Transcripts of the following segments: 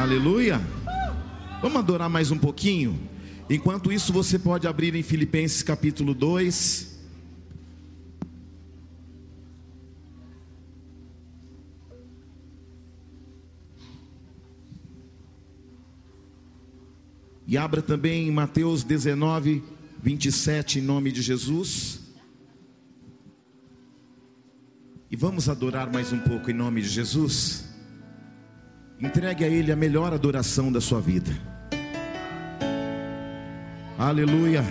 Aleluia. Vamos adorar mais um pouquinho? Enquanto isso, você pode abrir em Filipenses capítulo 2. E abra também em Mateus 19, 27, em nome de Jesus. E vamos adorar mais um pouco em nome de Jesus. Entregue a Ele a melhor adoração da sua vida. Aleluia.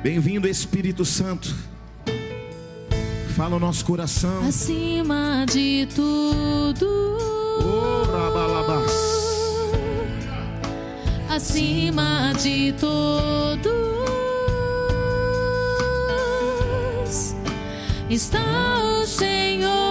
Bem-vindo, Espírito Santo. Fala o nosso coração. Acima de tudo. Oh. Acima de todos. Está o Senhor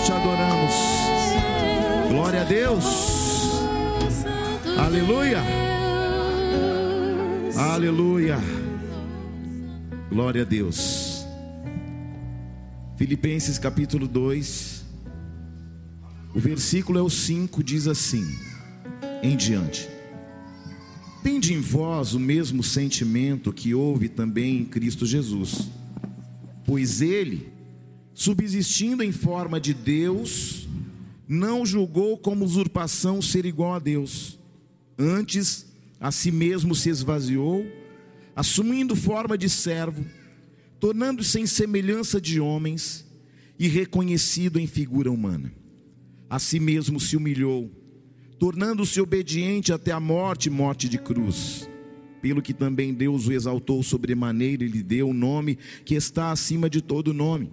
te adoramos. Glória a Deus. Aleluia. Aleluia. Glória a Deus. Filipenses capítulo 2. O versículo é o 5, diz assim: em diante. Tende em vós o mesmo sentimento que houve também em Cristo Jesus, pois ele, subsistindo em forma de Deus, não julgou como usurpação ser igual a Deus, antes a si mesmo se esvaziou, assumindo forma de servo, tornando-se em semelhança de homens e reconhecido em figura humana. A si mesmo se humilhou, tornando-se obediente até a morte morte de cruz. Pelo que também Deus o exaltou sobremaneira e lhe deu o nome que está acima de todo nome,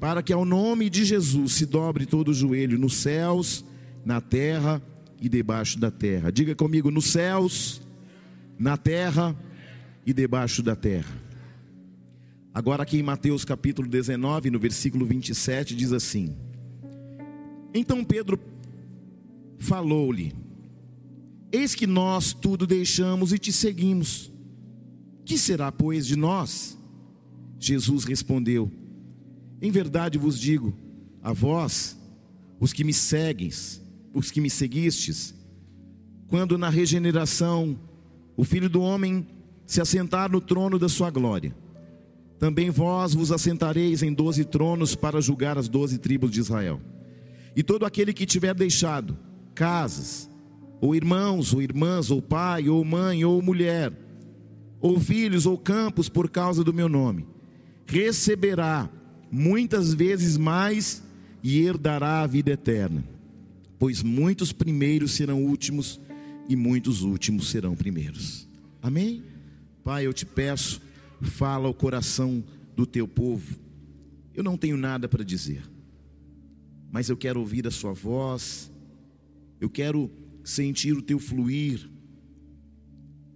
para que ao nome de Jesus se dobre todo o joelho nos céus, na terra e debaixo da terra. Diga comigo, nos céus, na terra e debaixo da terra. Agora aqui em Mateus capítulo 19, no versículo 27, diz assim: Então Pedro falou-lhe: Eis que nós tudo deixamos e te seguimos. Que será, pois, de nós? Jesus respondeu: Em verdade vos digo, a vós, os que me segues, os que me seguistes, quando na regeneração o Filho do Homem se assentar no trono da sua glória, também vós vos assentareis em doze tronos para julgar as doze tribos de Israel. E todo aquele que tiver deixado casas, ou irmãos, ou irmãs, ou pai, ou mãe, ou mulher, ou filhos, ou campos por causa do meu nome, receberá muitas vezes mais e herdará a vida eterna. Pois muitos primeiros serão últimos e muitos últimos serão primeiros. Amém? Pai, eu te peço, fala ao coração do teu povo. Eu não tenho nada para dizer, mas eu quero ouvir a sua voz, eu quero sentir o teu fluir.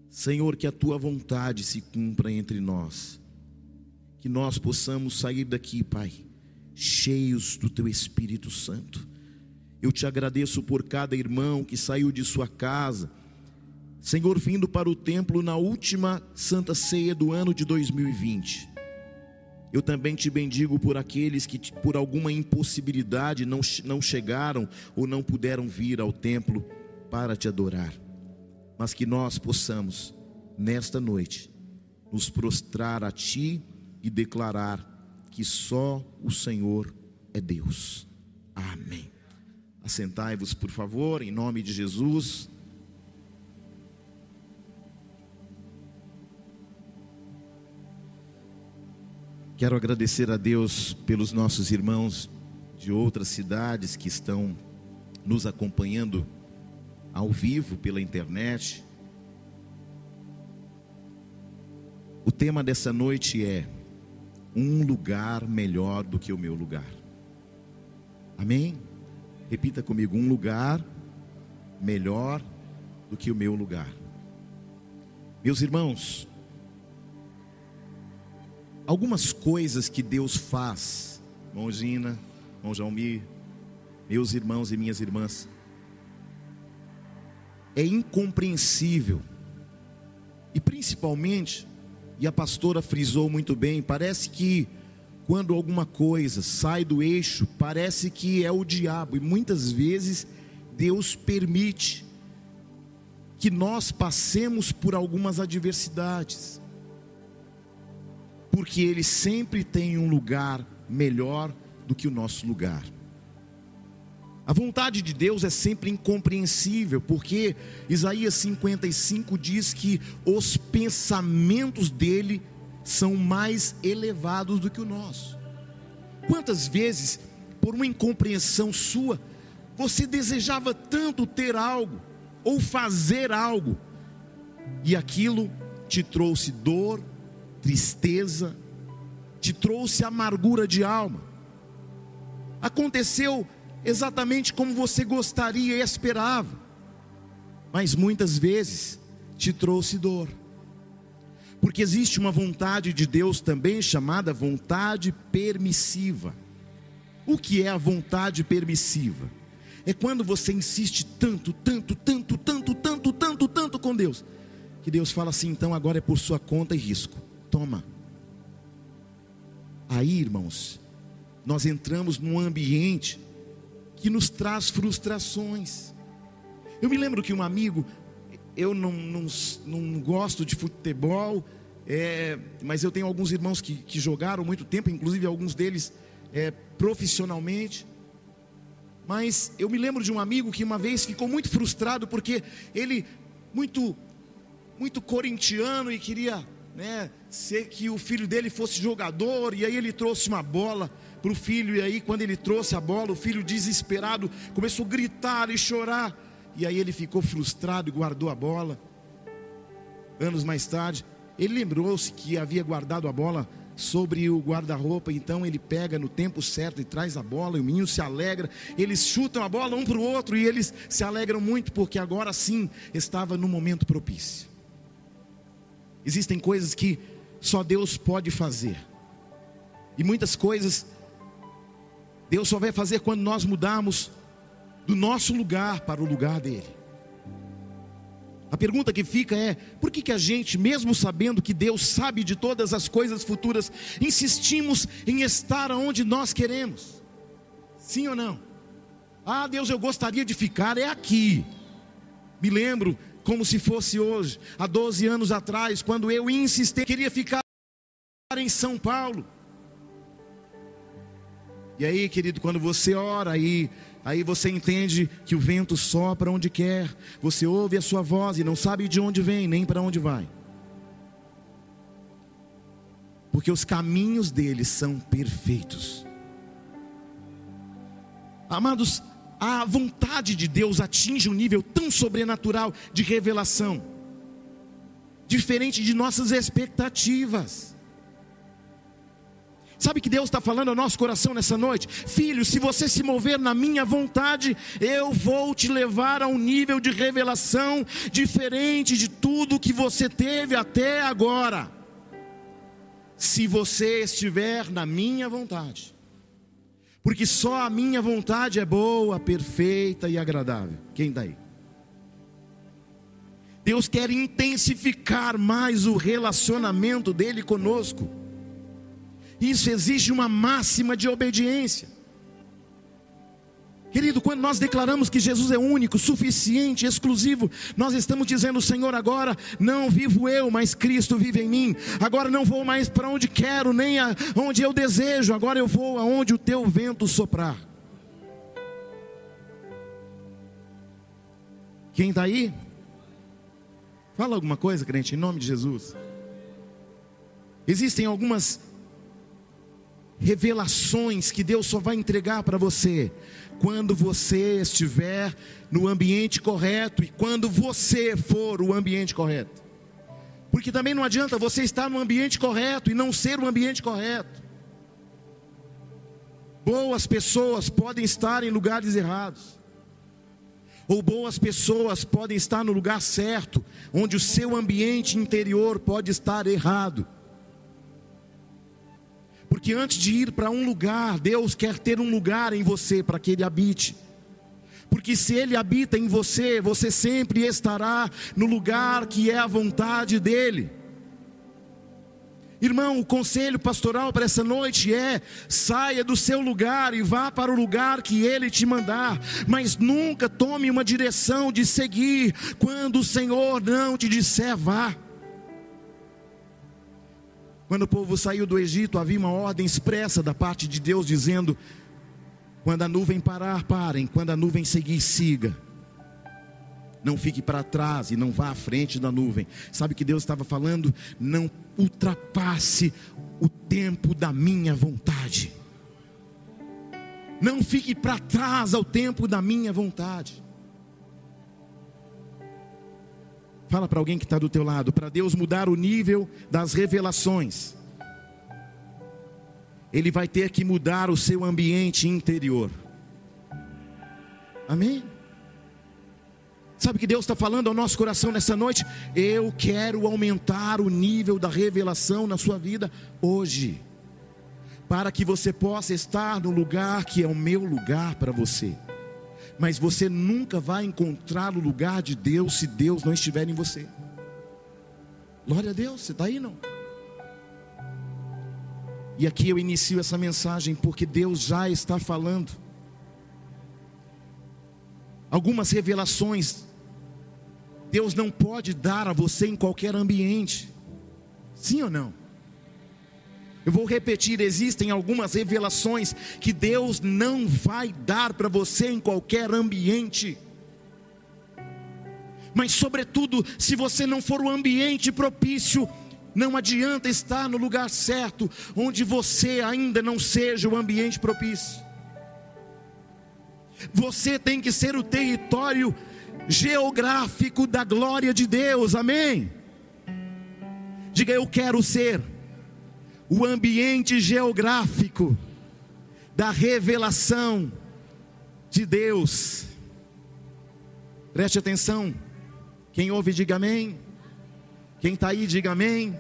Senhor, que a tua vontade se cumpra entre nós, que nós possamos sair daqui, Pai, cheios do teu Espírito Santo. Eu te agradeço por cada irmão que saiu de sua casa, Senhor, vindo para o templo na última Santa Ceia do ano de 2020. Eu também te bendigo por aqueles que, por alguma impossibilidade, não, não chegaram ou não puderam vir ao templo para te adorar, mas que nós possamos, nesta noite, nos prostrar a Ti e declarar que só o Senhor é Deus. Amém. Assentai-vos, por favor, em nome de Jesus. Quero agradecer a Deus pelos nossos irmãos de outras cidades que estão nos acompanhando ao vivo pela internet. O tema dessa noite é um lugar melhor do que o meu lugar. Amém? Repita comigo: um lugar melhor do que o meu lugar. Meus irmãos, algumas coisas que Deus faz, irmão Gina, irmão Jaumir, meus irmãos e minhas irmãs, é incompreensível. E principalmente, e a pastora frisou muito bem, parece que quando alguma coisa sai do eixo, parece que é o diabo, e muitas vezes Deus permite que nós passemos por algumas adversidades porque Ele sempre tem um lugar melhor do que o nosso lugar. A vontade de Deus é sempre incompreensível, porque Isaías 55 diz que os pensamentos dele são mais elevados do que o nosso. Quantas vezes, por uma incompreensão sua, você desejava tanto ter algo ou fazer algo, e aquilo te trouxe dor, tristeza, te trouxe amargura de alma. Aconteceu exatamente como você gostaria e esperava, mas muitas vezes te trouxe dor. Porque existe uma vontade de Deus também chamada vontade permissiva. O que é a vontade permissiva? É quando você insiste tanto, tanto, tanto, tanto, tanto, tanto, tanto com Deus, que Deus fala assim: então agora é por sua conta e risco toma. Aí, irmãos, nós entramos num ambiente que nos traz frustrações. Eu me lembro que um amigo, eu não, não, não gosto de futebol, é, mas eu tenho alguns irmãos que, que jogaram muito tempo, inclusive alguns deles é, profissionalmente. Mas eu me lembro de um amigo que uma vez ficou muito frustrado porque ele, muito, muito corintiano e queria né, ser que o filho dele fosse jogador, e aí ele trouxe uma bola para o filho, e aí quando ele trouxe a bola, o filho desesperado começou a gritar e chorar, e aí ele ficou frustrado e guardou a bola. Anos mais tarde, ele lembrou-se que havia guardado a bola sobre o guarda-roupa, então ele pega no tempo certo e traz a bola, e o menino se alegra, eles chutam a bola um para o outro e eles se alegram muito, porque agora sim estava no momento propício. Existem coisas que só Deus pode fazer. E muitas coisas Deus só vai fazer quando nós mudarmos do nosso lugar para o lugar dele. A pergunta que fica é: por que, que a gente, mesmo sabendo que Deus sabe de todas as coisas futuras, insistimos em estar onde nós queremos? Sim ou não? Ah, Deus, eu gostaria de ficar, é aqui. Me lembro como se fosse hoje, há 12 anos atrás, quando eu insisti, queria ficar em São Paulo. E aí, querido, quando você ora e Aí você entende que o vento sopra onde quer, você ouve a sua voz e não sabe de onde vem nem para onde vai. Porque os caminhos dele são perfeitos. Amados, a vontade de Deus atinge um nível tão sobrenatural de revelação, diferente de nossas expectativas. Sabe que Deus está falando ao nosso coração nessa noite? Filho, se você se mover na minha vontade, eu vou te levar a um nível de revelação diferente de tudo que você teve até agora. Se você estiver na minha vontade porque só a minha vontade é boa, perfeita e agradável. Quem daí? Tá Deus quer intensificar mais o relacionamento dele conosco. Isso exige uma máxima de obediência. Querido, quando nós declaramos que Jesus é único, suficiente, exclusivo, nós estamos dizendo, Senhor, agora não vivo eu, mas Cristo vive em mim. Agora não vou mais para onde quero, nem onde eu desejo, agora eu vou aonde o teu vento soprar. Quem está aí? Fala alguma coisa, crente, em nome de Jesus. Existem algumas revelações que Deus só vai entregar para você quando você estiver no ambiente correto e quando você for o ambiente correto. Porque também não adianta você estar no ambiente correto e não ser o ambiente correto. Boas pessoas podem estar em lugares errados. Ou boas pessoas podem estar no lugar certo, onde o seu ambiente interior pode estar errado. Porque antes de ir para um lugar, Deus quer ter um lugar em você para que Ele habite. Porque se Ele habita em você, você sempre estará no lugar que é a vontade dEle. Irmão, o conselho pastoral para essa noite é: saia do seu lugar e vá para o lugar que Ele te mandar, mas nunca tome uma direção de seguir quando o Senhor não te disser vá. Quando o povo saiu do Egito, havia uma ordem expressa da parte de Deus dizendo: quando a nuvem parar, parem, quando a nuvem seguir, siga. Não fique para trás e não vá à frente da nuvem. Sabe que Deus estava falando? Não ultrapasse o tempo da minha vontade. Não fique para trás ao tempo da minha vontade. Fala para alguém que está do teu lado, para Deus mudar o nível das revelações. Ele vai ter que mudar o seu ambiente interior. Amém? Sabe que Deus está falando ao nosso coração nessa noite? Eu quero aumentar o nível da revelação na sua vida hoje, para que você possa estar no lugar que é o meu lugar para você mas você nunca vai encontrar o lugar de Deus se Deus não estiver em você. Glória a Deus, você está aí não? E aqui eu inicio essa mensagem porque Deus já está falando. Algumas revelações Deus não pode dar a você em qualquer ambiente. Sim ou não? Eu vou repetir: existem algumas revelações que Deus não vai dar para você em qualquer ambiente. Mas, sobretudo, se você não for o ambiente propício, não adianta estar no lugar certo, onde você ainda não seja o ambiente propício. Você tem que ser o território geográfico da glória de Deus, amém? Diga, eu quero ser o ambiente geográfico da revelação de Deus. Preste atenção. Quem ouve, diga amém. Quem está aí, diga amém.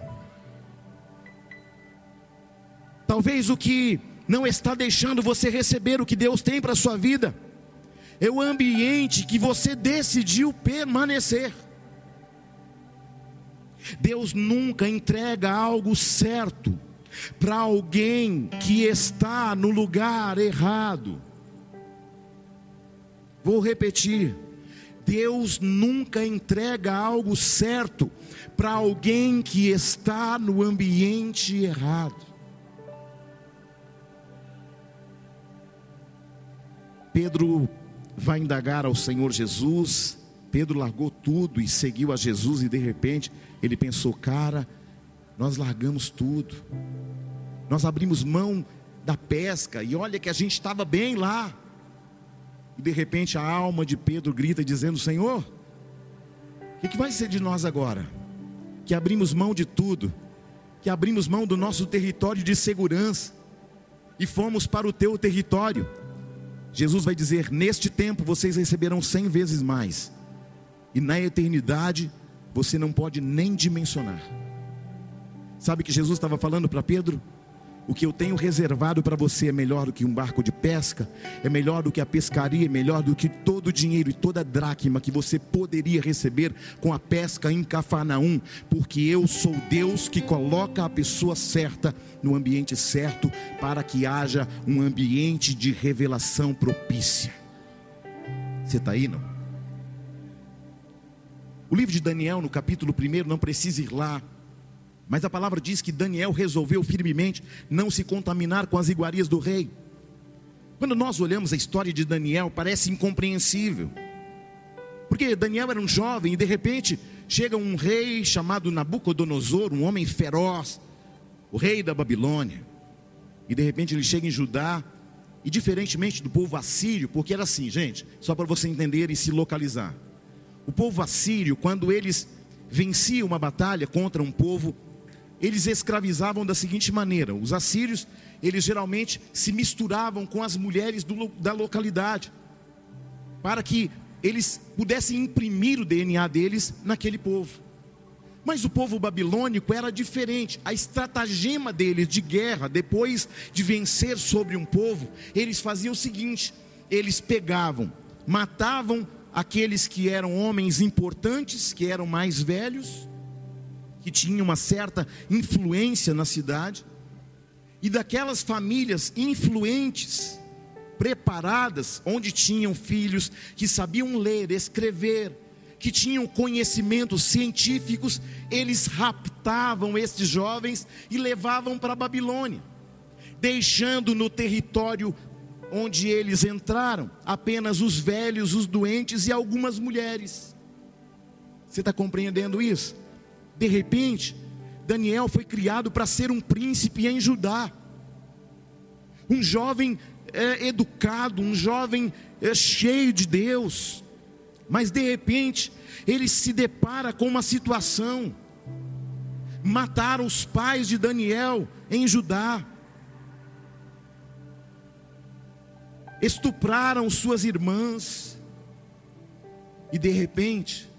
Talvez o que não está deixando você receber o que Deus tem para a sua vida é o ambiente que você decidiu permanecer. Deus nunca entrega algo certo para alguém que está no lugar errado. Vou repetir. Deus nunca entrega algo certo para alguém que está no ambiente errado. Pedro vai indagar ao Senhor Jesus. Pedro largou tudo e seguiu a Jesus, e de repente ele pensou: cara, nós largamos tudo, nós abrimos mão da pesca, e olha que a gente estava bem lá. E de repente a alma de Pedro grita dizendo: Senhor, o que, que vai ser de nós agora? Que abrimos mão de tudo, que abrimos mão do nosso território de segurança e fomos para o teu território. Jesus vai dizer: Neste tempo vocês receberão cem vezes mais, e na eternidade você não pode nem dimensionar. Sabe que Jesus estava falando para Pedro? O que eu tenho reservado para você é melhor do que um barco de pesca, é melhor do que a pescaria, é melhor do que todo o dinheiro e toda a dracma que você poderia receber com a pesca em Cafarnaum, porque eu sou Deus que coloca a pessoa certa no ambiente certo para que haja um ambiente de revelação propícia. Você está aí, não? O livro de Daniel, no capítulo 1, não precisa ir lá mas a palavra diz que Daniel resolveu firmemente não se contaminar com as iguarias do rei. Quando nós olhamos a história de Daniel, parece incompreensível. Porque Daniel era um jovem e de repente chega um rei chamado Nabucodonosor, um homem feroz, o rei da Babilônia. E de repente ele chega em Judá, e diferentemente do povo assírio, porque era assim, gente, só para você entender e se localizar. O povo assírio, quando eles venciam uma batalha contra um povo eles escravizavam da seguinte maneira: os assírios, eles geralmente se misturavam com as mulheres do, da localidade, para que eles pudessem imprimir o DNA deles naquele povo. Mas o povo babilônico era diferente. A estratagema deles de guerra, depois de vencer sobre um povo, eles faziam o seguinte: eles pegavam, matavam aqueles que eram homens importantes, que eram mais velhos, que tinha uma certa influência na cidade, e daquelas famílias influentes, preparadas, onde tinham filhos que sabiam ler, escrever, que tinham conhecimentos científicos, eles raptavam estes jovens e levavam para a Babilônia, deixando no território onde eles entraram apenas os velhos, os doentes e algumas mulheres. Você está compreendendo isso? De repente, Daniel foi criado para ser um príncipe em Judá, um jovem é, educado, um jovem é, cheio de Deus, mas de repente ele se depara com uma situação. Mataram os pais de Daniel em Judá, estupraram suas irmãs, e de repente,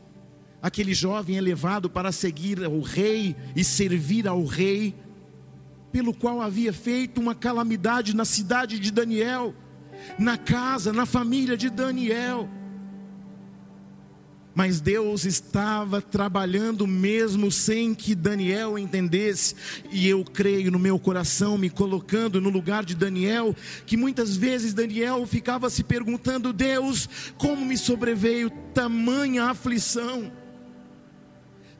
aquele jovem é levado para seguir ao rei e servir ao rei, pelo qual havia feito uma calamidade na cidade de Daniel, na casa, na família de Daniel. Mas Deus estava trabalhando mesmo sem que Daniel entendesse, e eu creio no meu coração, me colocando no lugar de Daniel, que muitas vezes Daniel ficava se perguntando: Deus, como me sobreveio tamanha aflição?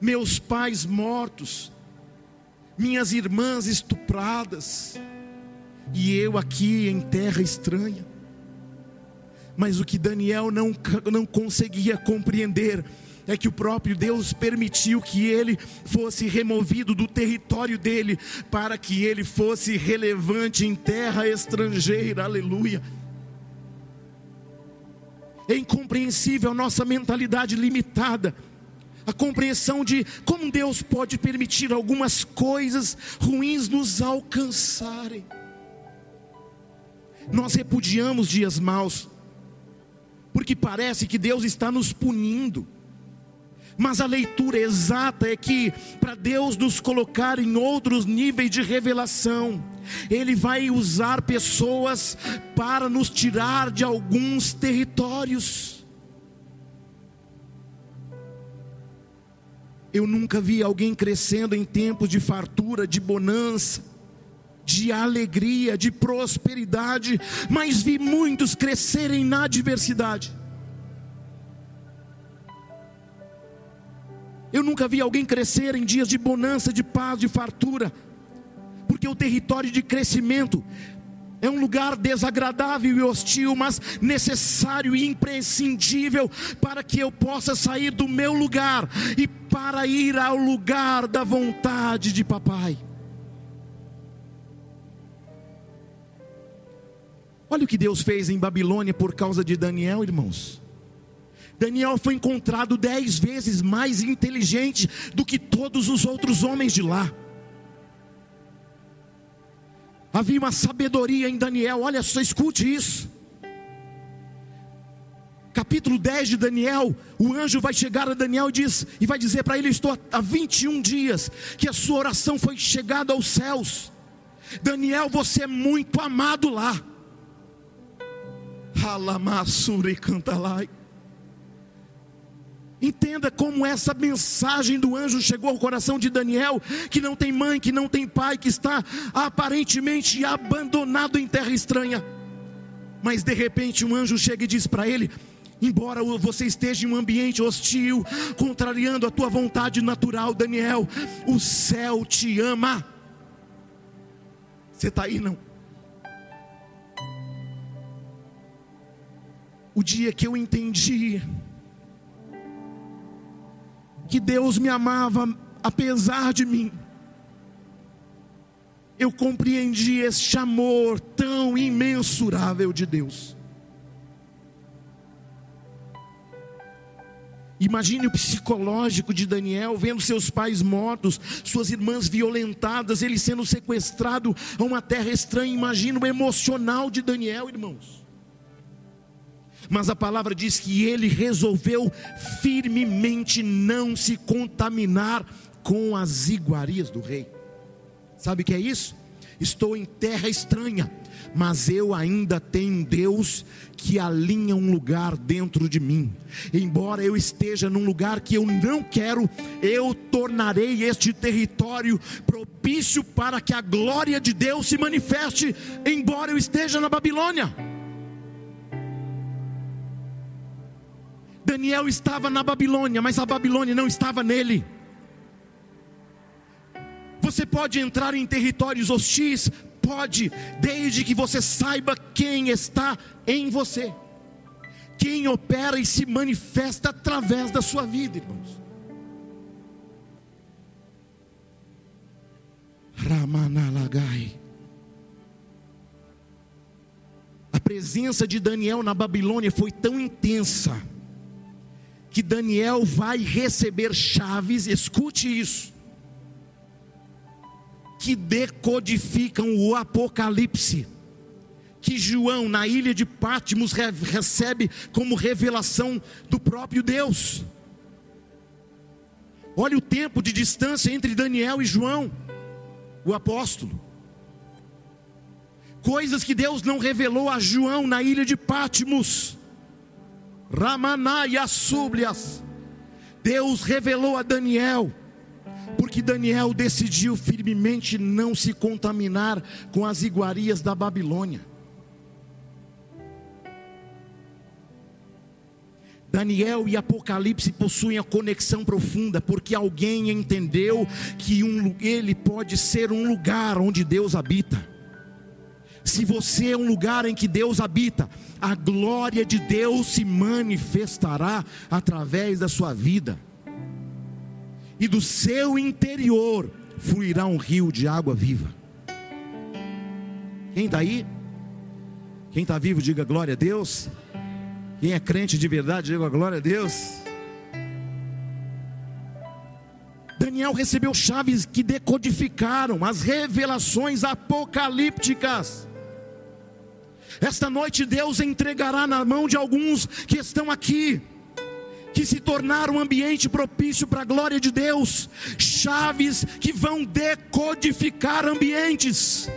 Meus pais mortos, minhas irmãs estupradas, e eu aqui em terra estranha. Mas o que Daniel não, não conseguia compreender é que o próprio Deus permitiu que ele fosse removido do território dele, para que ele fosse relevante em terra estrangeira, aleluia. É incompreensível a nossa mentalidade limitada a compreensão de como Deus pode permitir algumas coisas ruins nos alcançarem. Nós repudiamos dias maus, porque parece que Deus está nos punindo. Mas a leitura exata é que, para Deus nos colocar em outros níveis de revelação, Ele vai usar pessoas para nos tirar de alguns territórios. Eu nunca vi alguém crescendo em tempos de fartura, de bonança, de alegria, de prosperidade, mas vi muitos crescerem na adversidade. Eu nunca vi alguém crescer em dias de bonança, de paz, de fartura, porque o território de crescimento É um lugar desagradável e hostil, mas necessário e imprescindível para que eu possa sair do meu lugar e para ir ao lugar da vontade de papai. Olha o que Deus fez em Babilônia por causa de Daniel, irmãos. Daniel foi encontrado dez vezes mais inteligente do que todos os outros homens de lá. Havia uma sabedoria em Daniel, olha só, escute isso. Capítulo 10 de Daniel, o anjo vai chegar a Daniel e, diz, e vai dizer para ele: Estou há 21 dias que a sua oração foi chegada aos céus. Daniel, você é muito amado lá. Halamassuri cantalai. Entenda como essa mensagem do anjo chegou ao coração de Daniel, que não tem mãe, que não tem pai, que está aparentemente abandonado em terra estranha. Mas de repente um anjo chega e diz para ele: Embora você esteja em um ambiente hostil, contrariando a tua vontade natural, Daniel, o céu te ama. Você está aí, não? O dia que eu entendi que Deus me amava apesar de mim. Eu compreendi este amor tão imensurável de Deus. Imagine o psicológico de Daniel, vendo seus pais mortos, suas irmãs violentadas, ele sendo sequestrado a uma terra estranha. Imagine o emocional de Daniel, irmãos mas a palavra diz que ele resolveu firmemente não se contaminar com as iguarias do rei. Sabe o que é isso? Estou em terra estranha, mas eu ainda tenho Deus que alinha um lugar dentro de mim. Embora eu esteja num lugar que eu não quero, eu tornarei este território propício para que a glória de Deus se manifeste, embora eu esteja na Babilônia. Daniel estava na Babilônia, mas a Babilônia não estava nele. Você pode entrar em territórios hostis? Pode, desde que você saiba quem está em você, quem opera e se manifesta através da sua vida, irmãos. Ramanalagai. A presença de Daniel na Babilônia foi tão intensa que Daniel vai receber chaves, escute isso, que decodificam o Apocalipse, que João, na ilha de Patmos, recebe como revelação do próprio Deus. Olha o tempo de distância entre Daniel e João, o apóstolo. Coisas que Deus não revelou a João na ilha de Patmos Ramanaya súblias. Deus revelou a Daniel, porque Daniel decidiu firmemente não se contaminar com as iguarias da Babilônia. Daniel e Apocalipse possuem a conexão profunda, porque alguém entendeu que um, ele pode ser um lugar onde Deus habita. Se você é um lugar em que Deus habita, a glória de Deus se manifestará através da sua vida, e do seu interior fluirá um rio de água viva. Quem está aí? Quem está vivo, diga glória a Deus. Quem é crente de verdade, diga glória a Deus. Daniel recebeu chaves que decodificaram as revelações apocalípticas. Esta noite Deus entregará na mão de alguns que estão aqui, que se tornaram um ambiente propício para a glória de Deus, chaves que vão decodificar ambientes.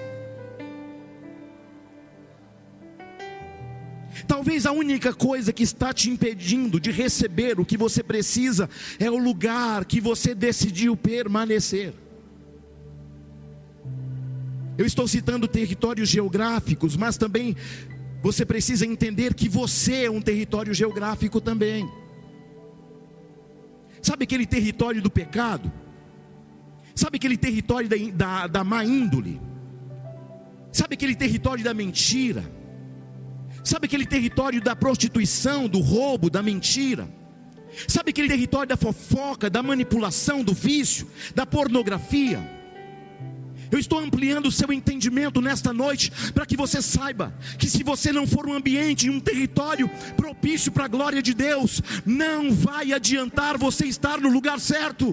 Talvez a única coisa que está te impedindo de receber o que você precisa é o lugar que você decidiu permanecer. Eu estou citando territórios geográficos, mas também você precisa entender que você é um território geográfico também. Sabe aquele território do pecado? Sabe aquele território da, da, da má índole? Sabe aquele território da mentira? Sabe aquele território da prostituição, do roubo, da mentira? Sabe aquele território da fofoca, da manipulação, do vício, da pornografia? Eu estou ampliando o seu entendimento nesta noite para que você saiba que se você não for um ambiente, um território propício para a glória de Deus, não vai adiantar você estar no lugar certo.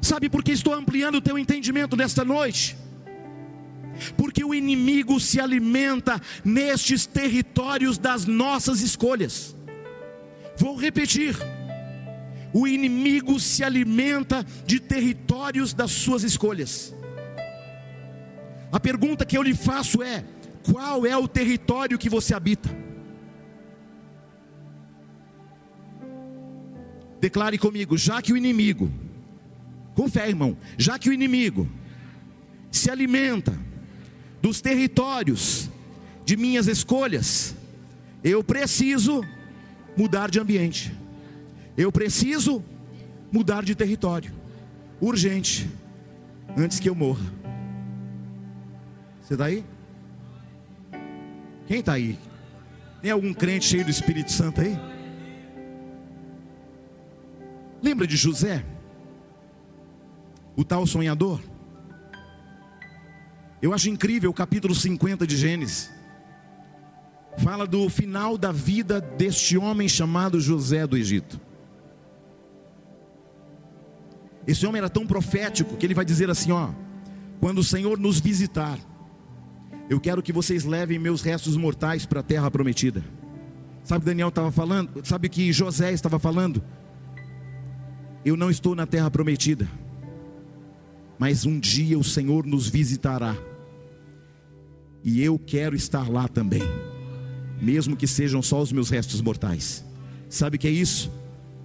Sabe por que estou ampliando o teu entendimento nesta noite? Porque o inimigo se alimenta nestes territórios das nossas escolhas. Vou repetir. O inimigo se alimenta de territórios das suas escolhas. A pergunta que eu lhe faço é: qual é o território que você habita? Declare comigo, já que o inimigo com fé, irmão. Já que o inimigo se alimenta dos territórios de minhas escolhas, eu preciso mudar de ambiente. Eu preciso mudar de território. Urgente. Antes que eu morra. Você está aí? Quem está aí? Tem algum crente cheio do Espírito Santo aí? Lembra de José? o tal sonhador. Eu acho incrível o capítulo 50 de Gênesis. Fala do final da vida deste homem chamado José do Egito. Esse homem era tão profético que ele vai dizer assim: ó, quando o Senhor nos visitar, eu quero que vocês levem meus restos mortais para a terra prometida. Sabe Daniel estava falando? Sabe que José estava falando? Eu não estou na terra prometida mas um dia o Senhor nos visitará. E eu quero estar lá também, mesmo que sejam só os meus restos mortais. Sabe o que é isso?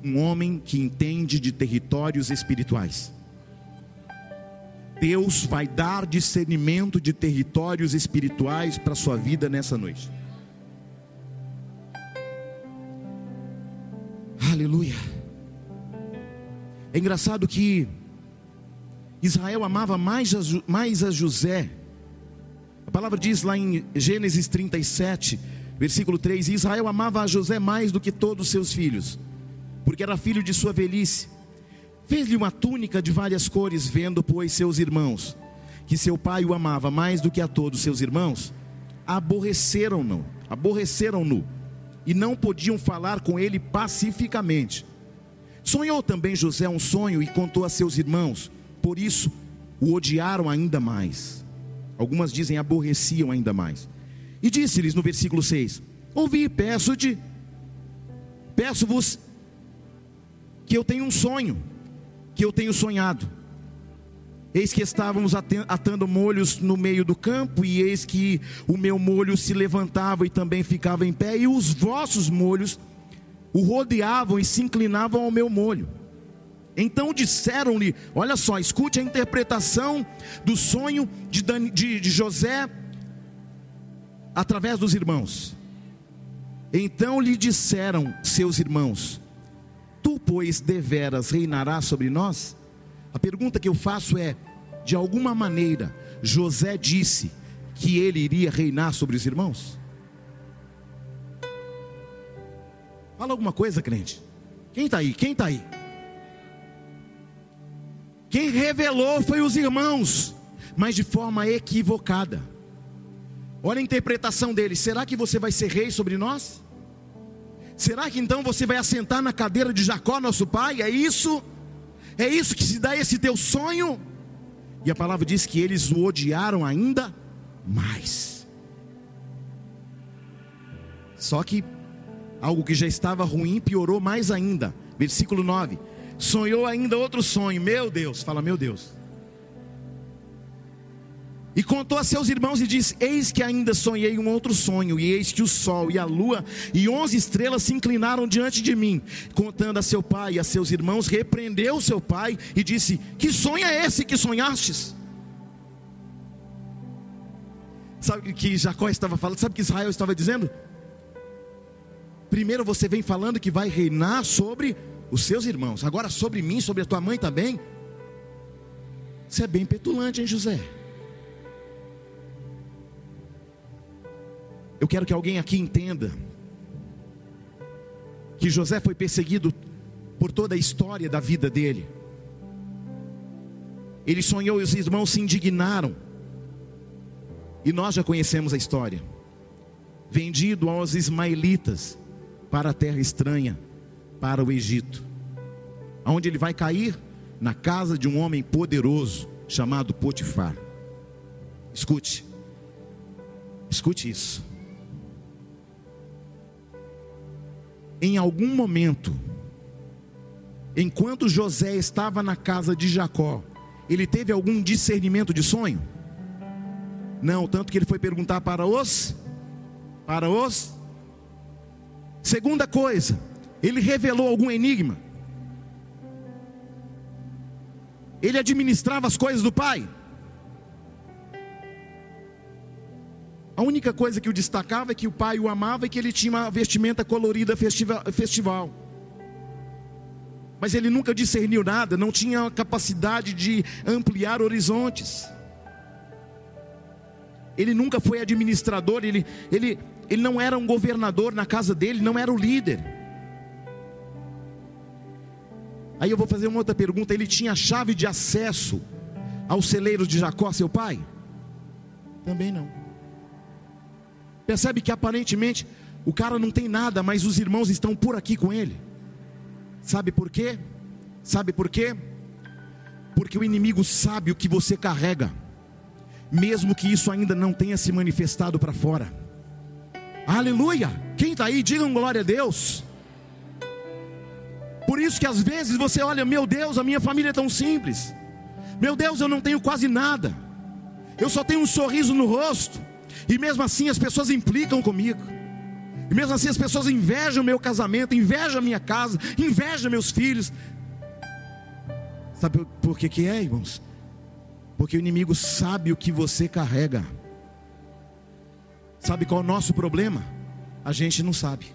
Um homem que entende de territórios espirituais. Deus vai dar discernimento de territórios espirituais para a sua vida nessa noite. Aleluia. É engraçado que Israel amava mais a, mais a José. A palavra diz lá em Gênesis 37, versículo 3: Israel amava a José mais do que todos os seus filhos, porque era filho de sua velhice. Fez-lhe uma túnica de várias cores, vendo, pois, seus irmãos, que seu pai o amava mais do que a todos seus irmãos, aborreceram-no, aborreceram-no, e não podiam falar com ele pacificamente. Sonhou também José um sonho e contou a seus irmãos por isso o odiaram ainda mais. Algumas dizem aborreciam ainda mais. E disse-lhes no versículo 6: Ouvi, peço-te, peço-vos que eu tenho um sonho, que eu tenho sonhado. Eis que estávamos atando molhos no meio do campo, e eis que o meu molho se levantava e também ficava em pé, e os vossos molhos o rodeavam e se inclinavam ao meu molho. Então disseram-lhe: Olha só, escute a interpretação do sonho de, de, de José através dos irmãos. Então lhe disseram seus irmãos: Tu, pois, deveras reinarás sobre nós? A pergunta que eu faço é: de alguma maneira, José disse que ele iria reinar sobre os irmãos? Fala alguma coisa, crente. Quem está aí? Quem está aí? Quem revelou foi os irmãos, mas de forma equivocada. Olha a interpretação dele: será que você vai ser rei sobre nós? Será que então você vai assentar na cadeira de Jacó, nosso pai? É isso? É isso que se dá esse teu sonho? E a palavra diz que eles o odiaram ainda mais. Só que algo que já estava ruim piorou mais ainda. Versículo 9: sonhou ainda outro sonho. Meu Deus, fala, meu Deus. E contou a seus irmãos e disse: Eis que ainda sonhei um outro sonho, e eis que o sol e a lua e onze estrelas se inclinaram diante de mim. Contando a seu pai e a seus irmãos, repreendeu seu pai e disse: Que sonho é esse que sonhastes? Sabe o que Jacó estava falando? Sabe o que Israel estava dizendo? Primeiro você vem falando que vai reinar sobre os seus irmãos. Agora sobre mim, sobre a tua mãe também. Você é bem petulante, hein, José? Eu quero que alguém aqui entenda que José foi perseguido por toda a história da vida dele. Ele sonhou e os irmãos se indignaram. E nós já conhecemos a história. Vendido aos ismaelitas para a terra estranha, para o Egito. Aonde ele vai cair? Na casa de um homem poderoso chamado Potifar. Escute. Escute isso. Em algum momento, enquanto José estava na casa de Jacó, ele teve algum discernimento de sonho? Não, tanto que ele foi perguntar para os para os Segunda coisa, ele revelou algum enigma? Ele administrava as coisas do pai? A única coisa que o destacava é que o pai o amava e que ele tinha uma vestimenta colorida festival. Mas ele nunca discerniu nada, não tinha capacidade de ampliar horizontes. Ele nunca foi administrador, ele, ele, ele não era um governador na casa dele, não era o líder. Aí eu vou fazer uma outra pergunta: ele tinha a chave de acesso aos celeiros de Jacó, seu pai? Também não. Percebe que aparentemente o cara não tem nada, mas os irmãos estão por aqui com ele. Sabe por quê? Sabe por quê? Porque o inimigo sabe o que você carrega, mesmo que isso ainda não tenha se manifestado para fora. Aleluia! Quem está aí, digam glória a Deus. Por isso que às vezes você olha, meu Deus, a minha família é tão simples. Meu Deus, eu não tenho quase nada. Eu só tenho um sorriso no rosto. E mesmo assim as pessoas implicam comigo. E mesmo assim as pessoas invejam meu casamento, invejam minha casa, invejam meus filhos. Sabe por que, que é, irmãos? Porque o inimigo sabe o que você carrega. Sabe qual é o nosso problema? A gente não sabe.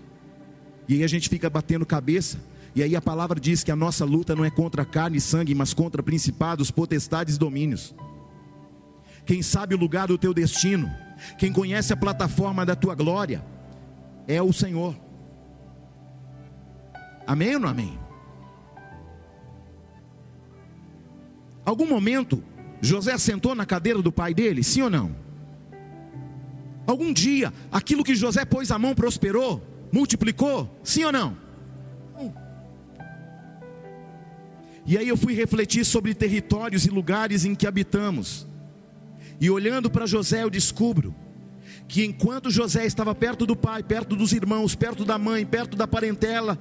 E aí a gente fica batendo cabeça. E aí a palavra diz que a nossa luta não é contra carne e sangue, mas contra principados, potestades e domínios. Quem sabe o lugar do teu destino quem conhece a plataforma da tua glória é o Senhor. Amém ou não amém? Algum momento, José sentou na cadeira do pai dele, sim ou não? Algum dia, aquilo que José pôs a mão prosperou, multiplicou, sim ou não? E aí eu fui refletir sobre territórios e lugares em que habitamos. E olhando para José, eu descubro que enquanto José estava perto do pai, perto dos irmãos, perto da mãe, perto da parentela,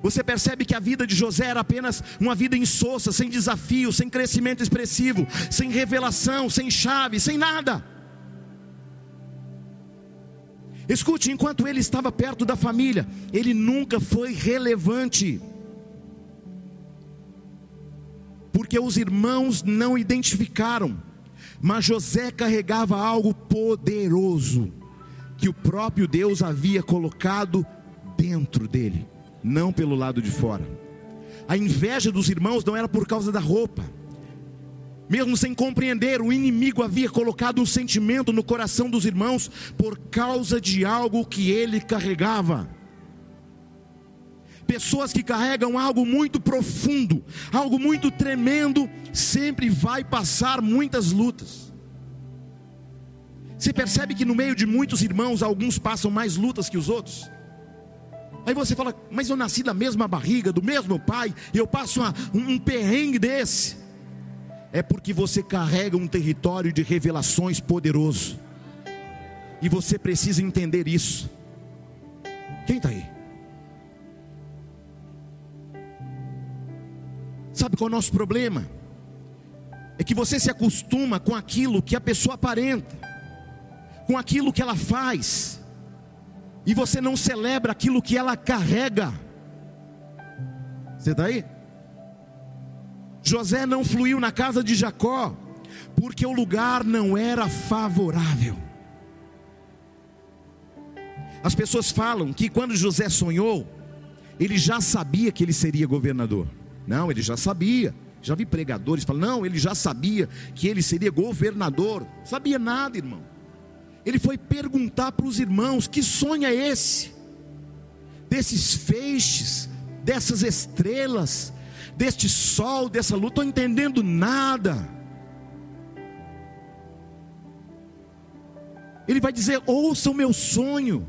você percebe que a vida de José era apenas uma vida insossa, sem desafio, sem crescimento expressivo, sem revelação, sem chave, sem nada. Escute, enquanto ele estava perto da família, ele nunca foi relevante. Porque os irmãos não identificaram mas José carregava algo poderoso que o próprio Deus havia colocado dentro dele, não pelo lado de fora. A inveja dos irmãos não era por causa da roupa. Mesmo sem compreender, o inimigo havia colocado um sentimento no coração dos irmãos por causa de algo que ele carregava pessoas que carregam algo muito profundo, algo muito tremendo, sempre vai passar muitas lutas. Você percebe que no meio de muitos irmãos, alguns passam mais lutas que os outros? Aí você fala, mas eu nasci da mesma barriga, do mesmo pai, e eu passo uma, um, um perrengue desse. É porque você carrega um território de revelações poderoso, e você precisa entender isso. Quem está aí? Sabe qual é o nosso problema? É que você se acostuma com aquilo que a pessoa aparenta, com aquilo que ela faz, e você não celebra aquilo que ela carrega. Você está aí? José não fluiu na casa de Jacó, porque o lugar não era favorável. As pessoas falam que quando José sonhou, ele já sabia que ele seria governador. Não, ele já sabia. Já vi pregadores falando, não, ele já sabia que ele seria governador. Sabia nada, irmão. Ele foi perguntar para os irmãos: que sonho é esse? Desses feixes, dessas estrelas, deste sol, dessa luz, estou entendendo nada. Ele vai dizer: ouça o meu sonho.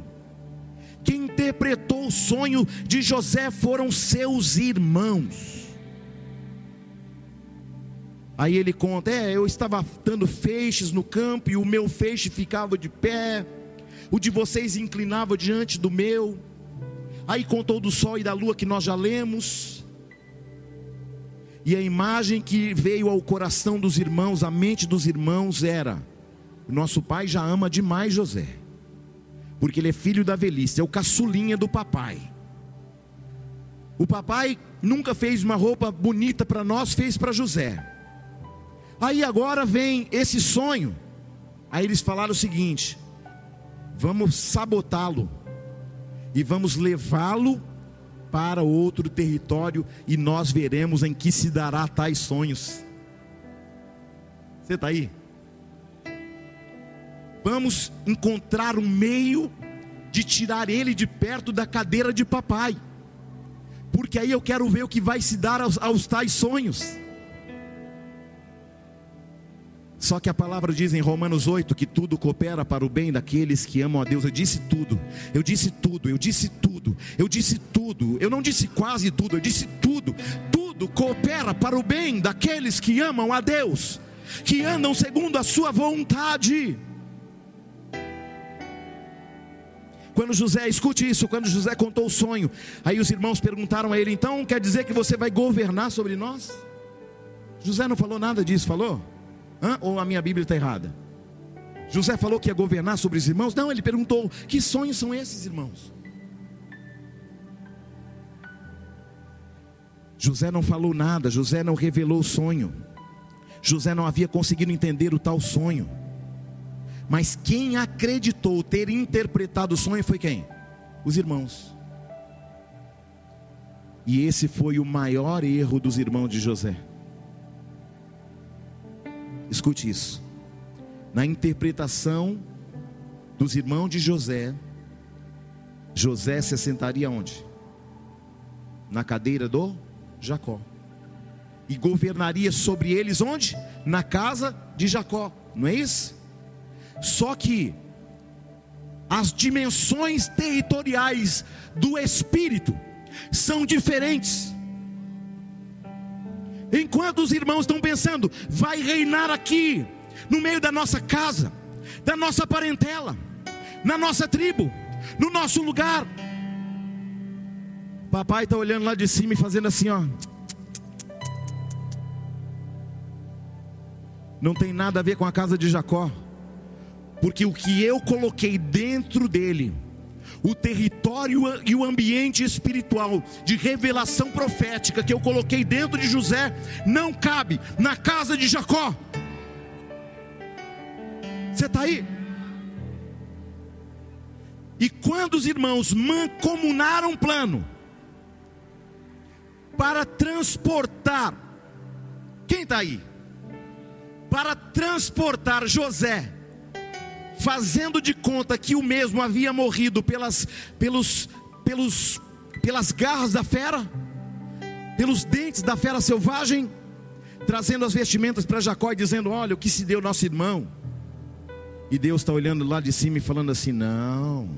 Quem interpretou o sonho de José foram seus irmãos. Aí ele conta: É, eu estava dando feixes no campo e o meu feixe ficava de pé, o de vocês inclinava diante do meu. Aí contou do sol e da lua que nós já lemos. E a imagem que veio ao coração dos irmãos, à mente dos irmãos, era: nosso pai já ama demais José, porque ele é filho da velhice, é o caçulinha do papai. O papai nunca fez uma roupa bonita para nós, fez para José. Aí agora vem esse sonho. Aí eles falaram o seguinte: vamos sabotá-lo e vamos levá-lo para outro território e nós veremos em que se dará tais sonhos. Você está aí? Vamos encontrar um meio de tirar ele de perto da cadeira de papai, porque aí eu quero ver o que vai se dar aos, aos tais sonhos. Só que a palavra diz em Romanos 8 que tudo coopera para o bem daqueles que amam a Deus. Eu disse tudo, eu disse tudo, eu disse tudo, eu disse tudo, eu não disse quase tudo, eu disse tudo. Tudo coopera para o bem daqueles que amam a Deus, que andam segundo a sua vontade. Quando José, escute isso, quando José contou o sonho, aí os irmãos perguntaram a ele: então quer dizer que você vai governar sobre nós? José não falou nada disso, falou? Hã? Ou a minha Bíblia está errada? José falou que ia governar sobre os irmãos? Não, ele perguntou: que sonhos são esses, irmãos? José não falou nada, José não revelou o sonho. José não havia conseguido entender o tal sonho. Mas quem acreditou ter interpretado o sonho foi quem? Os irmãos. E esse foi o maior erro dos irmãos de José. Escute isso. Na interpretação dos irmãos de José, José se assentaria onde? Na cadeira do Jacó. E governaria sobre eles onde? Na casa de Jacó. Não é isso? Só que as dimensões territoriais do espírito são diferentes. Enquanto os irmãos estão pensando, vai reinar aqui, no meio da nossa casa, da nossa parentela, na nossa tribo, no nosso lugar. Papai está olhando lá de cima e fazendo assim, ó. Não tem nada a ver com a casa de Jacó, porque o que eu coloquei dentro dele o território e o ambiente espiritual de revelação profética que eu coloquei dentro de José não cabe na casa de Jacó. Você está aí? E quando os irmãos mancomunaram um plano para transportar, quem está aí? Para transportar José fazendo de conta que o mesmo havia morrido pelas, pelos, pelos, pelas garras da fera, pelos dentes da fera selvagem, trazendo as vestimentas para Jacó e dizendo: Olha o que se deu nosso irmão. E Deus está olhando lá de cima e falando assim: Não,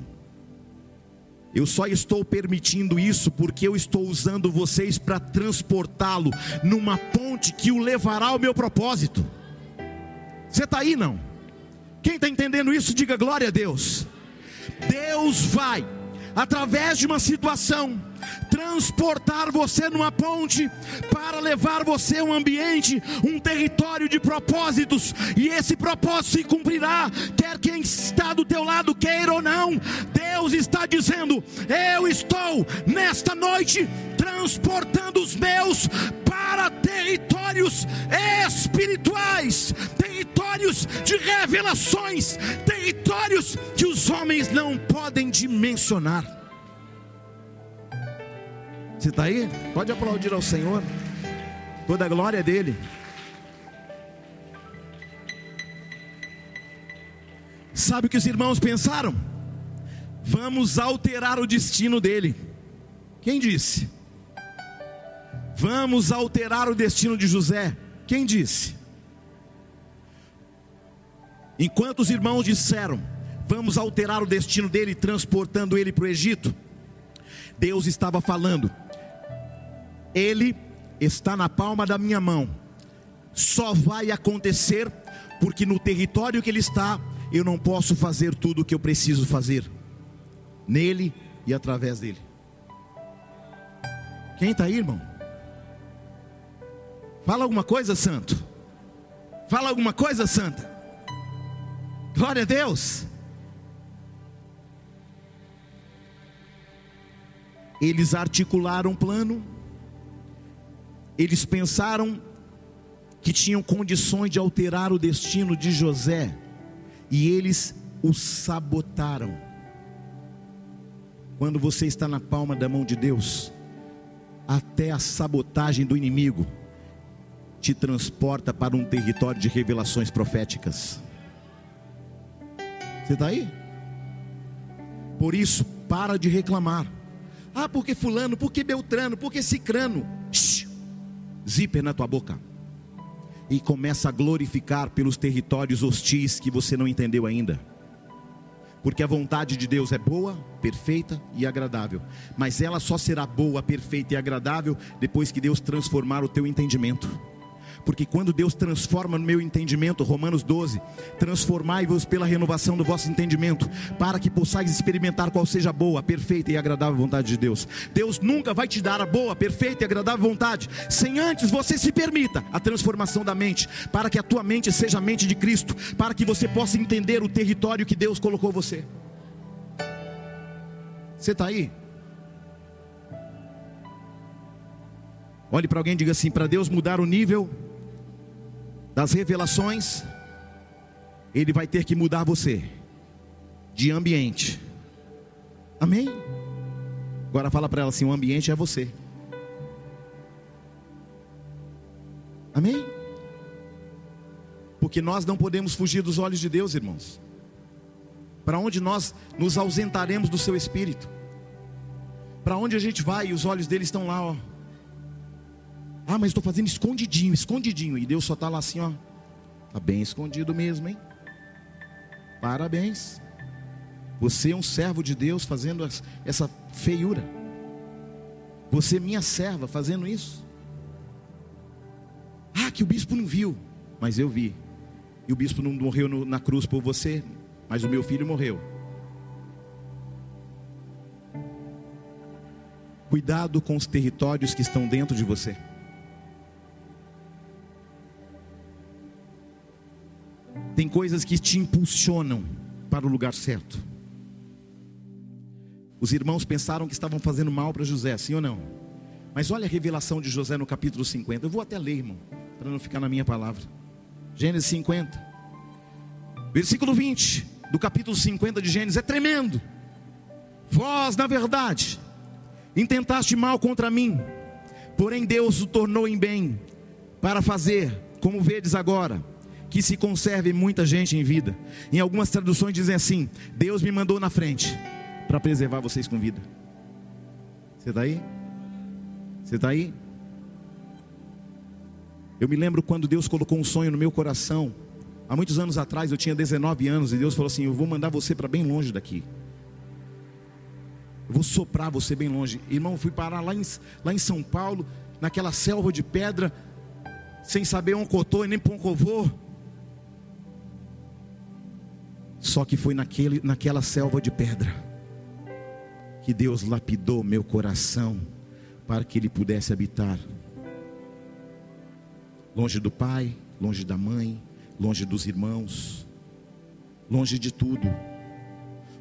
eu só estou permitindo isso porque eu estou usando vocês para transportá-lo numa ponte que o levará ao meu propósito. Você está aí não? Quem está entendendo isso, diga glória a Deus. Deus vai, através de uma situação, transportar você numa ponte para levar você a um ambiente, um território de propósitos, e esse propósito se cumprirá, quer quem está do teu lado queira ou não. Deus está dizendo: Eu estou nesta noite transportando os meus para territórios espirituais, de revelações, territórios que os homens não podem dimensionar. Você está aí? Pode aplaudir ao Senhor. Toda a glória é dele. Sabe o que os irmãos pensaram? Vamos alterar o destino dele. Quem disse? Vamos alterar o destino de José. Quem disse? Enquanto os irmãos disseram, vamos alterar o destino dele, transportando ele para o Egito, Deus estava falando, ele está na palma da minha mão, só vai acontecer porque no território que ele está, eu não posso fazer tudo o que eu preciso fazer, nele e através dele. Quem está aí, irmão? Fala alguma coisa, santo. Fala alguma coisa, santa. Glória a Deus. Eles articularam um plano, eles pensaram que tinham condições de alterar o destino de José, e eles o sabotaram. Quando você está na palma da mão de Deus, até a sabotagem do inimigo te transporta para um território de revelações proféticas. Você está aí? Por isso, para de reclamar. Ah, porque fulano, porque Beltrano, porque Cicrano. Shhh, zíper na tua boca. E começa a glorificar pelos territórios hostis que você não entendeu ainda. Porque a vontade de Deus é boa, perfeita e agradável. Mas ela só será boa, perfeita e agradável depois que Deus transformar o teu entendimento porque quando Deus transforma no meu entendimento, Romanos 12, transformai-vos pela renovação do vosso entendimento, para que possais experimentar qual seja a boa, perfeita e agradável vontade de Deus. Deus nunca vai te dar a boa, perfeita e agradável vontade, sem antes você se permita a transformação da mente, para que a tua mente seja a mente de Cristo, para que você possa entender o território que Deus colocou você. Você está aí? Olhe para alguém e diga assim: para Deus mudar o nível das revelações, Ele vai ter que mudar você de ambiente. Amém? Agora fala para ela assim: o ambiente é você. Amém? Porque nós não podemos fugir dos olhos de Deus, irmãos. Para onde nós nos ausentaremos do seu espírito? Para onde a gente vai e os olhos dele estão lá, ó. Ah, mas estou fazendo escondidinho, escondidinho. E Deus só está lá assim, ó. Está bem escondido mesmo, hein? Parabéns. Você é um servo de Deus fazendo essa feiura. Você é minha serva fazendo isso. Ah, que o bispo não viu, mas eu vi. E o bispo não morreu no, na cruz por você, mas o meu filho morreu. Cuidado com os territórios que estão dentro de você. Tem coisas que te impulsionam para o lugar certo. Os irmãos pensaram que estavam fazendo mal para José, sim ou não? Mas olha a revelação de José no capítulo 50. Eu vou até ler, irmão, para não ficar na minha palavra. Gênesis 50, versículo 20 do capítulo 50 de Gênesis é tremendo. Vós, na verdade, intentaste mal contra mim, porém Deus o tornou em bem, para fazer, como vedes agora, que se conserve muita gente em vida. Em algumas traduções dizem assim: Deus me mandou na frente para preservar vocês com vida. Você está aí? Você está aí? Eu me lembro quando Deus colocou um sonho no meu coração. Há muitos anos atrás, eu tinha 19 anos e Deus falou assim: Eu vou mandar você para bem longe daqui. Eu vou soprar você bem longe. Irmão, eu fui parar lá em, lá em São Paulo, naquela selva de pedra, sem saber onde cotou e nem para um covô. Só que foi naquele, naquela selva de pedra que Deus lapidou meu coração para que ele pudesse habitar. Longe do pai, longe da mãe, longe dos irmãos, longe de tudo.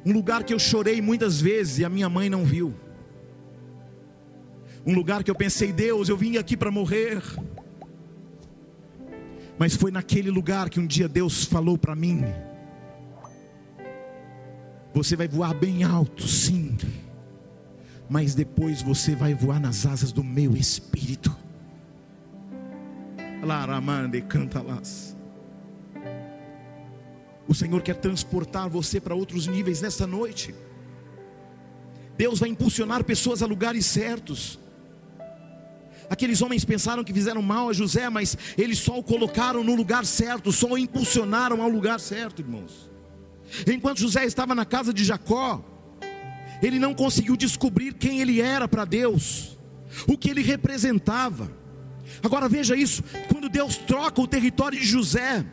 Um lugar que eu chorei muitas vezes e a minha mãe não viu. Um lugar que eu pensei, Deus, eu vim aqui para morrer. Mas foi naquele lugar que um dia Deus falou para mim: você vai voar bem alto, sim. Mas depois você vai voar nas asas do meu espírito. Laramande cantalas. O Senhor quer transportar você para outros níveis nessa noite. Deus vai impulsionar pessoas a lugares certos. Aqueles homens pensaram que fizeram mal a José, mas eles só o colocaram no lugar certo, só o impulsionaram ao lugar certo, irmãos. Enquanto José estava na casa de Jacó, ele não conseguiu descobrir quem ele era para Deus, o que ele representava. Agora veja isso: quando Deus troca o território de José,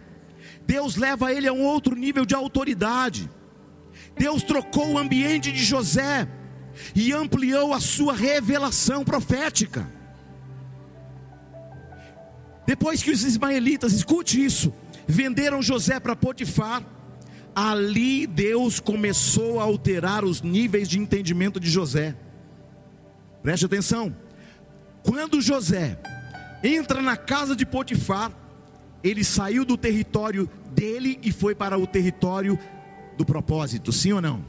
Deus leva ele a um outro nível de autoridade. Deus trocou o ambiente de José e ampliou a sua revelação profética. Depois que os ismaelitas, escute isso, venderam José para Potifar, ali Deus começou a alterar os níveis de entendimento de José. Preste atenção. Quando José entra na casa de Potifar, ele saiu do território dele e foi para o território do propósito, sim ou não?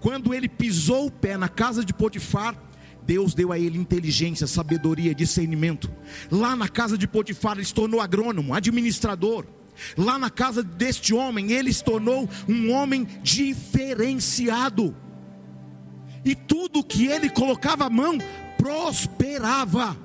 Quando ele pisou o pé na casa de Potifar, Deus deu a ele inteligência, sabedoria, discernimento. Lá na casa de Potifar, ele se tornou agrônomo, administrador. Lá na casa deste homem, ele se tornou um homem diferenciado. E tudo que ele colocava a mão prosperava.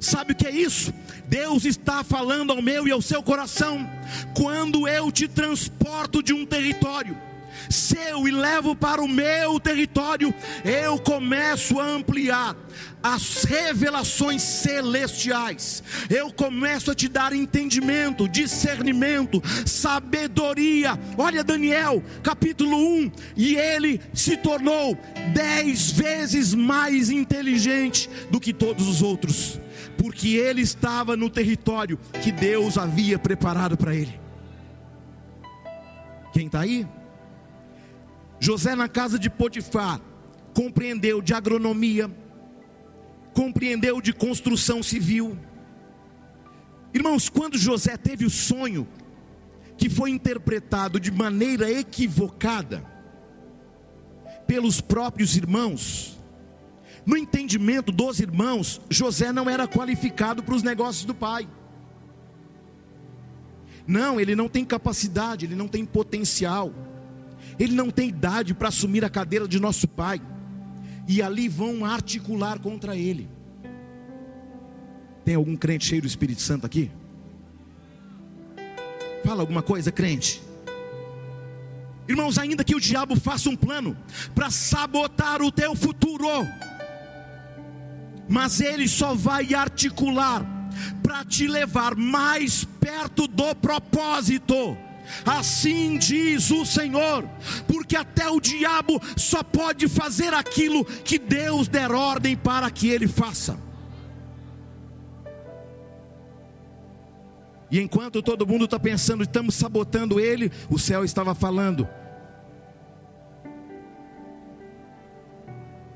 Sabe o que é isso? Deus está falando ao meu e ao seu coração. Quando eu te transporto de um território seu e levo para o meu território, eu começo a ampliar as revelações celestiais. Eu começo a te dar entendimento, discernimento, sabedoria. Olha Daniel, capítulo 1, e ele se tornou dez vezes mais inteligente do que todos os outros, porque ele estava no território que Deus havia preparado para ele. Quem está aí? José, na casa de Potifar, compreendeu de agronomia, compreendeu de construção civil. Irmãos, quando José teve o sonho, que foi interpretado de maneira equivocada pelos próprios irmãos, no entendimento dos irmãos, José não era qualificado para os negócios do pai. Não, ele não tem capacidade, ele não tem potencial ele não tem idade para assumir a cadeira de nosso pai. E ali vão articular contra ele. Tem algum crente cheio do Espírito Santo aqui? Fala alguma coisa, crente. Irmãos, ainda que o diabo faça um plano para sabotar o teu futuro, mas ele só vai articular para te levar mais perto do propósito. Assim diz o Senhor, porque até o diabo só pode fazer aquilo que Deus der ordem para que ele faça. E enquanto todo mundo está pensando, estamos sabotando ele, o céu estava falando.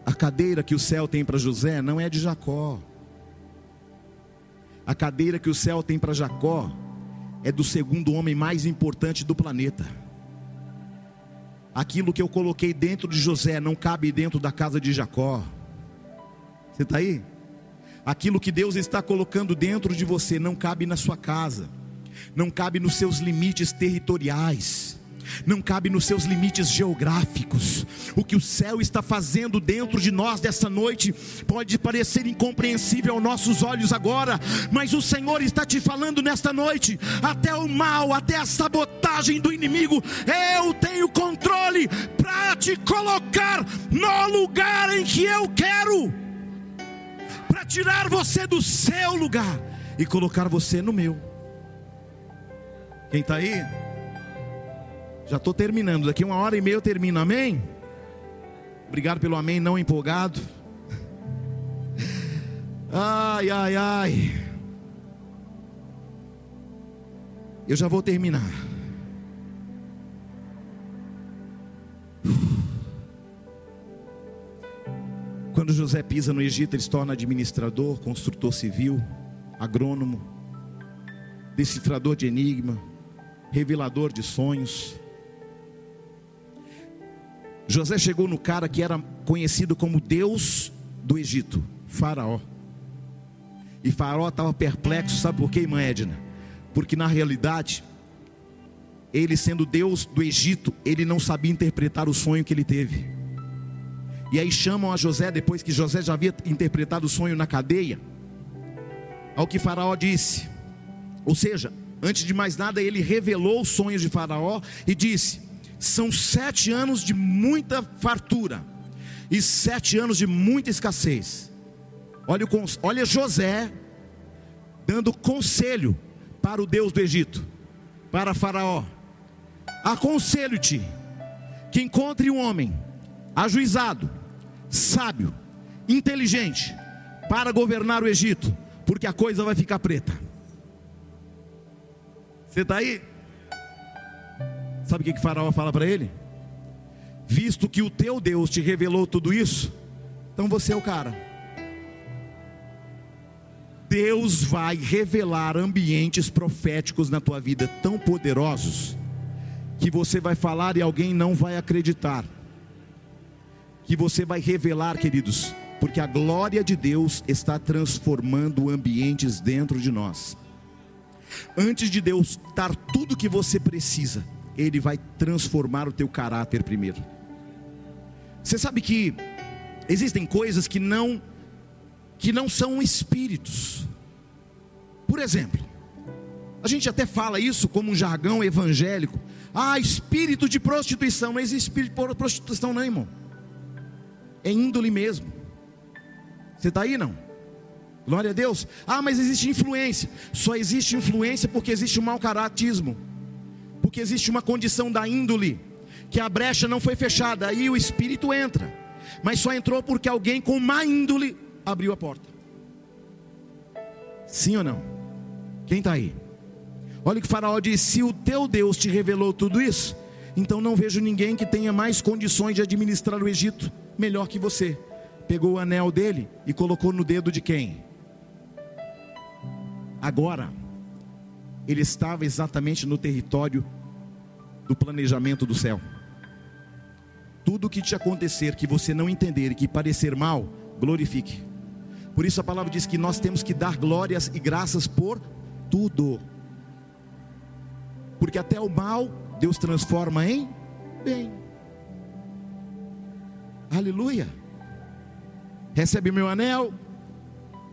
A cadeira que o céu tem para José não é de Jacó. A cadeira que o céu tem para Jacó é do segundo homem mais importante do planeta. Aquilo que eu coloquei dentro de José não cabe dentro da casa de Jacó. Você está aí? Aquilo que Deus está colocando dentro de você não cabe na sua casa, não cabe nos seus limites territoriais não cabe nos seus limites geográficos. O que o céu está fazendo dentro de nós dessa noite pode parecer incompreensível aos nossos olhos agora, mas o Senhor está te falando nesta noite, até o mal, até a sabotagem do inimigo, eu tenho controle para te colocar no lugar em que eu quero, para tirar você do seu lugar e colocar você no meu. Quem está aí? Já estou terminando, daqui uma hora e meia eu termino, amém? Obrigado pelo amém, não empolgado. Ai, ai, ai. Eu já vou terminar. Quando José pisa no Egito, ele se torna administrador, construtor civil, agrônomo, decifrador de enigma, revelador de sonhos. José chegou no cara que era conhecido como Deus do Egito, Faraó. E Faraó estava perplexo, sabe por quê, irmã Edna? Porque na realidade, ele sendo Deus do Egito, ele não sabia interpretar o sonho que ele teve. E aí chamam a José, depois que José já havia interpretado o sonho na cadeia, ao que Faraó disse. Ou seja, antes de mais nada, ele revelou os sonhos de Faraó e disse: são sete anos de muita fartura e sete anos de muita escassez. Olha, olha José dando conselho para o Deus do Egito, para Faraó. Aconselho-te que encontre um homem ajuizado, sábio, inteligente, para governar o Egito, porque a coisa vai ficar preta. Você está aí? Sabe o que, que Faraó fala para ele? Visto que o teu Deus te revelou tudo isso, então você é o cara. Deus vai revelar ambientes proféticos na tua vida tão poderosos que você vai falar e alguém não vai acreditar. Que você vai revelar, queridos, porque a glória de Deus está transformando ambientes dentro de nós. Antes de Deus dar tudo que você precisa, Ele vai transformar o teu caráter primeiro. Você sabe que existem coisas que não que não são espíritos. Por exemplo, a gente até fala isso como um jargão evangélico. Ah, espírito de prostituição. Não existe espírito de prostituição, não, irmão. É índole mesmo. Você está aí, não? Glória a Deus. Ah, mas existe influência. Só existe influência porque existe um mau caratismo. Porque existe uma condição da índole. Que a brecha não foi fechada. Aí o espírito entra. Mas só entrou porque alguém com má índole abriu a porta. Sim ou não? Quem está aí? Olha o que Faraó disse: se o teu Deus te revelou tudo isso, então não vejo ninguém que tenha mais condições de administrar o Egito melhor que você. Pegou o anel dele e colocou no dedo de quem? Agora, ele estava exatamente no território do planejamento do céu. Tudo que te acontecer que você não entender e que parecer mal, glorifique. Por isso a palavra diz que nós temos que dar glórias e graças por tudo. Porque até o mal Deus transforma em bem. Aleluia. Recebe meu anel.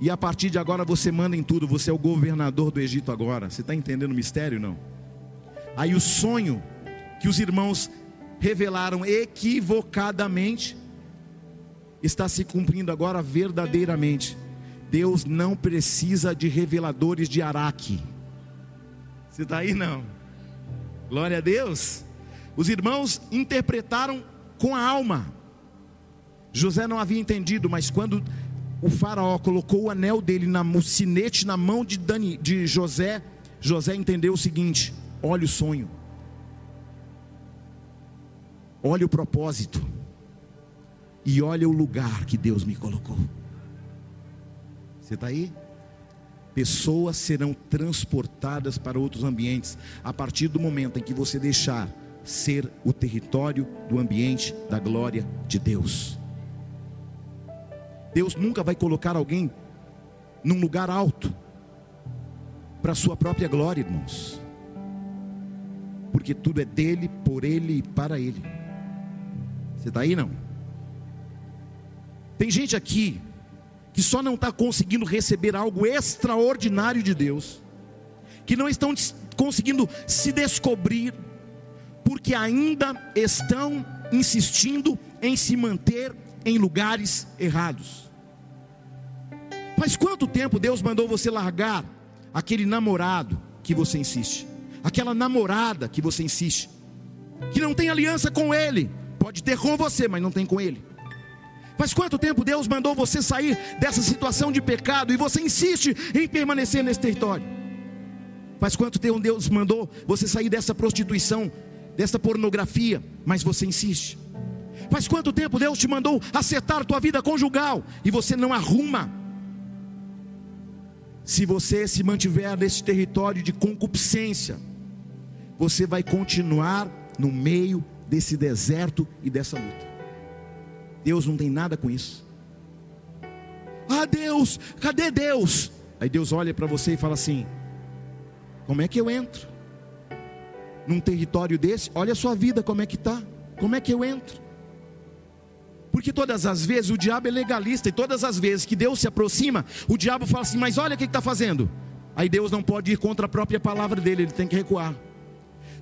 E a partir de agora você manda em tudo. Você é o governador do Egito agora. Você está entendendo o mistério? Não. Aí o sonho que os irmãos revelaram equivocadamente está se cumprindo agora verdadeiramente. Deus não precisa de reveladores de Araque. Você está aí? Não. Glória a Deus. Os irmãos interpretaram com a alma. José não havia entendido, mas quando o faraó colocou o anel dele na o sinete na mão de, Dani, de José, José entendeu o seguinte: olha o sonho, olha o propósito e olha o lugar que Deus me colocou. Você está aí? Pessoas serão transportadas para outros ambientes a partir do momento em que você deixar ser o território do ambiente da glória de Deus. Deus nunca vai colocar alguém num lugar alto para sua própria glória, irmãos. Porque tudo é dele, por ele e para ele. Você está aí não? Tem gente aqui que só não está conseguindo receber algo extraordinário de Deus, que não estão conseguindo se descobrir, porque ainda estão insistindo em se manter em lugares errados. Faz quanto tempo Deus mandou você largar aquele namorado que você insiste, aquela namorada que você insiste, que não tem aliança com ele, pode ter com você, mas não tem com ele. Faz quanto tempo Deus mandou você sair dessa situação de pecado e você insiste em permanecer nesse território? Faz quanto tempo Deus mandou você sair dessa prostituição, dessa pornografia, mas você insiste? Faz quanto tempo Deus te mandou acertar tua vida conjugal e você não arruma? Se você se mantiver nesse território de concupiscência, você vai continuar no meio desse deserto e dessa luta. Deus não tem nada com isso. Ah, Deus, cadê Deus? Aí Deus olha para você e fala assim: Como é que eu entro? Num território desse, olha a sua vida como é que está. Como é que eu entro? Porque todas as vezes o diabo é legalista e todas as vezes que Deus se aproxima, o diabo fala assim: Mas olha o que está fazendo. Aí Deus não pode ir contra a própria palavra dele, ele tem que recuar.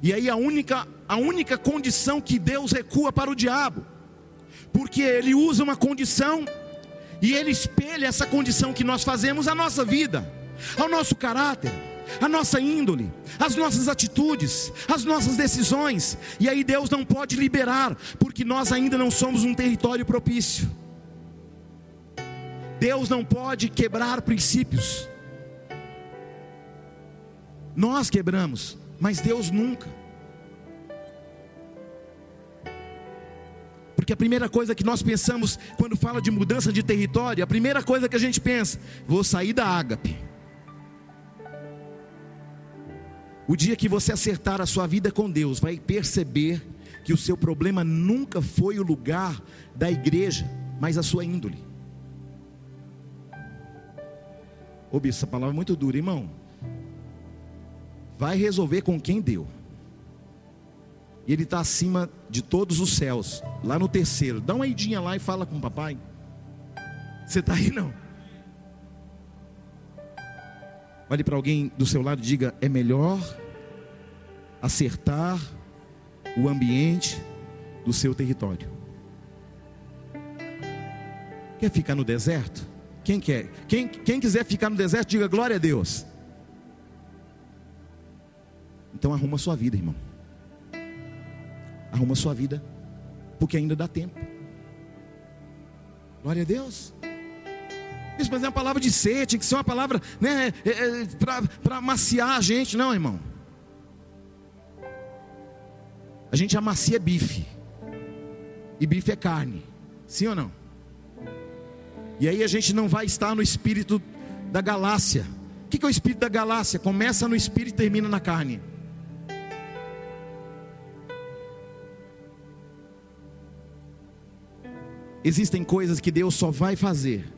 E aí a única, a única condição que Deus recua para o diabo, porque ele usa uma condição e ele espelha essa condição que nós fazemos à nossa vida, ao nosso caráter, à nossa índole, às nossas atitudes, às nossas decisões. E aí Deus não pode liberar, porque nós ainda não somos um território propício. Deus não pode quebrar princípios. Nós quebramos, mas Deus nunca. Porque a primeira coisa que nós pensamos quando fala de mudança de território, a primeira coisa que a gente pensa, vou sair da ágape. O dia que você acertar a sua vida com Deus, vai perceber que o seu problema nunca foi o lugar da igreja, mas a sua índole. Ô bicho, essa palavra é muito dura, irmão. Vai resolver com quem deu. E ele está acima de todos os céus, lá no terceiro. Dá uma idinha lá e fala com o papai. Você está aí não? Olhe para alguém do seu lado e diga: é melhor acertar o ambiente do seu território. Quer ficar no deserto? Quem quer? Quem, quem quiser ficar no deserto, diga glória a Deus. Então arruma sua vida, irmão. Arruma sua vida, porque ainda dá tempo. Glória a Deus. Isso, mas é uma palavra de ser, tinha que ser uma palavra né, é, é, para amaciar a gente, não, irmão. A gente amacia bife, e bife é carne, sim ou não? E aí a gente não vai estar no espírito da galáxia. O que é o espírito da galáxia? Começa no espírito e termina na carne. Existem coisas que Deus só vai fazer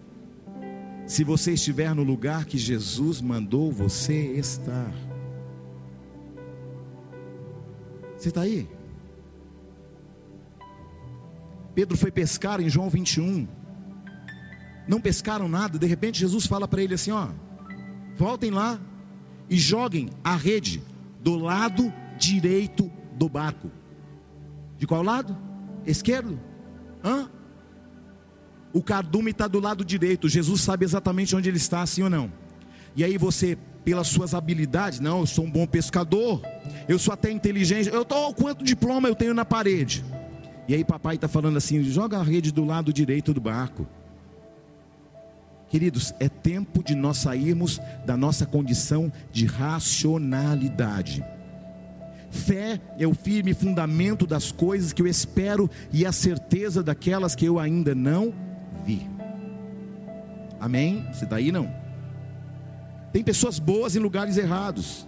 se você estiver no lugar que Jesus mandou você estar. Você está aí? Pedro foi pescar em João 21. Não pescaram nada, de repente Jesus fala para ele assim: ó, voltem lá e joguem a rede do lado direito do barco. De qual lado? Esquerdo? Hã? O cardume está do lado direito. Jesus sabe exatamente onde ele está, sim ou não? E aí você, pelas suas habilidades, não, eu sou um bom pescador, eu sou até inteligente, eu tô quanto diploma eu tenho na parede. E aí papai está falando assim: joga a rede do lado direito do barco. Queridos, é tempo de nós sairmos da nossa condição de racionalidade. Fé é o firme fundamento das coisas que eu espero e a certeza daquelas que eu ainda não vi. Amém? Você está aí não? Tem pessoas boas em lugares errados.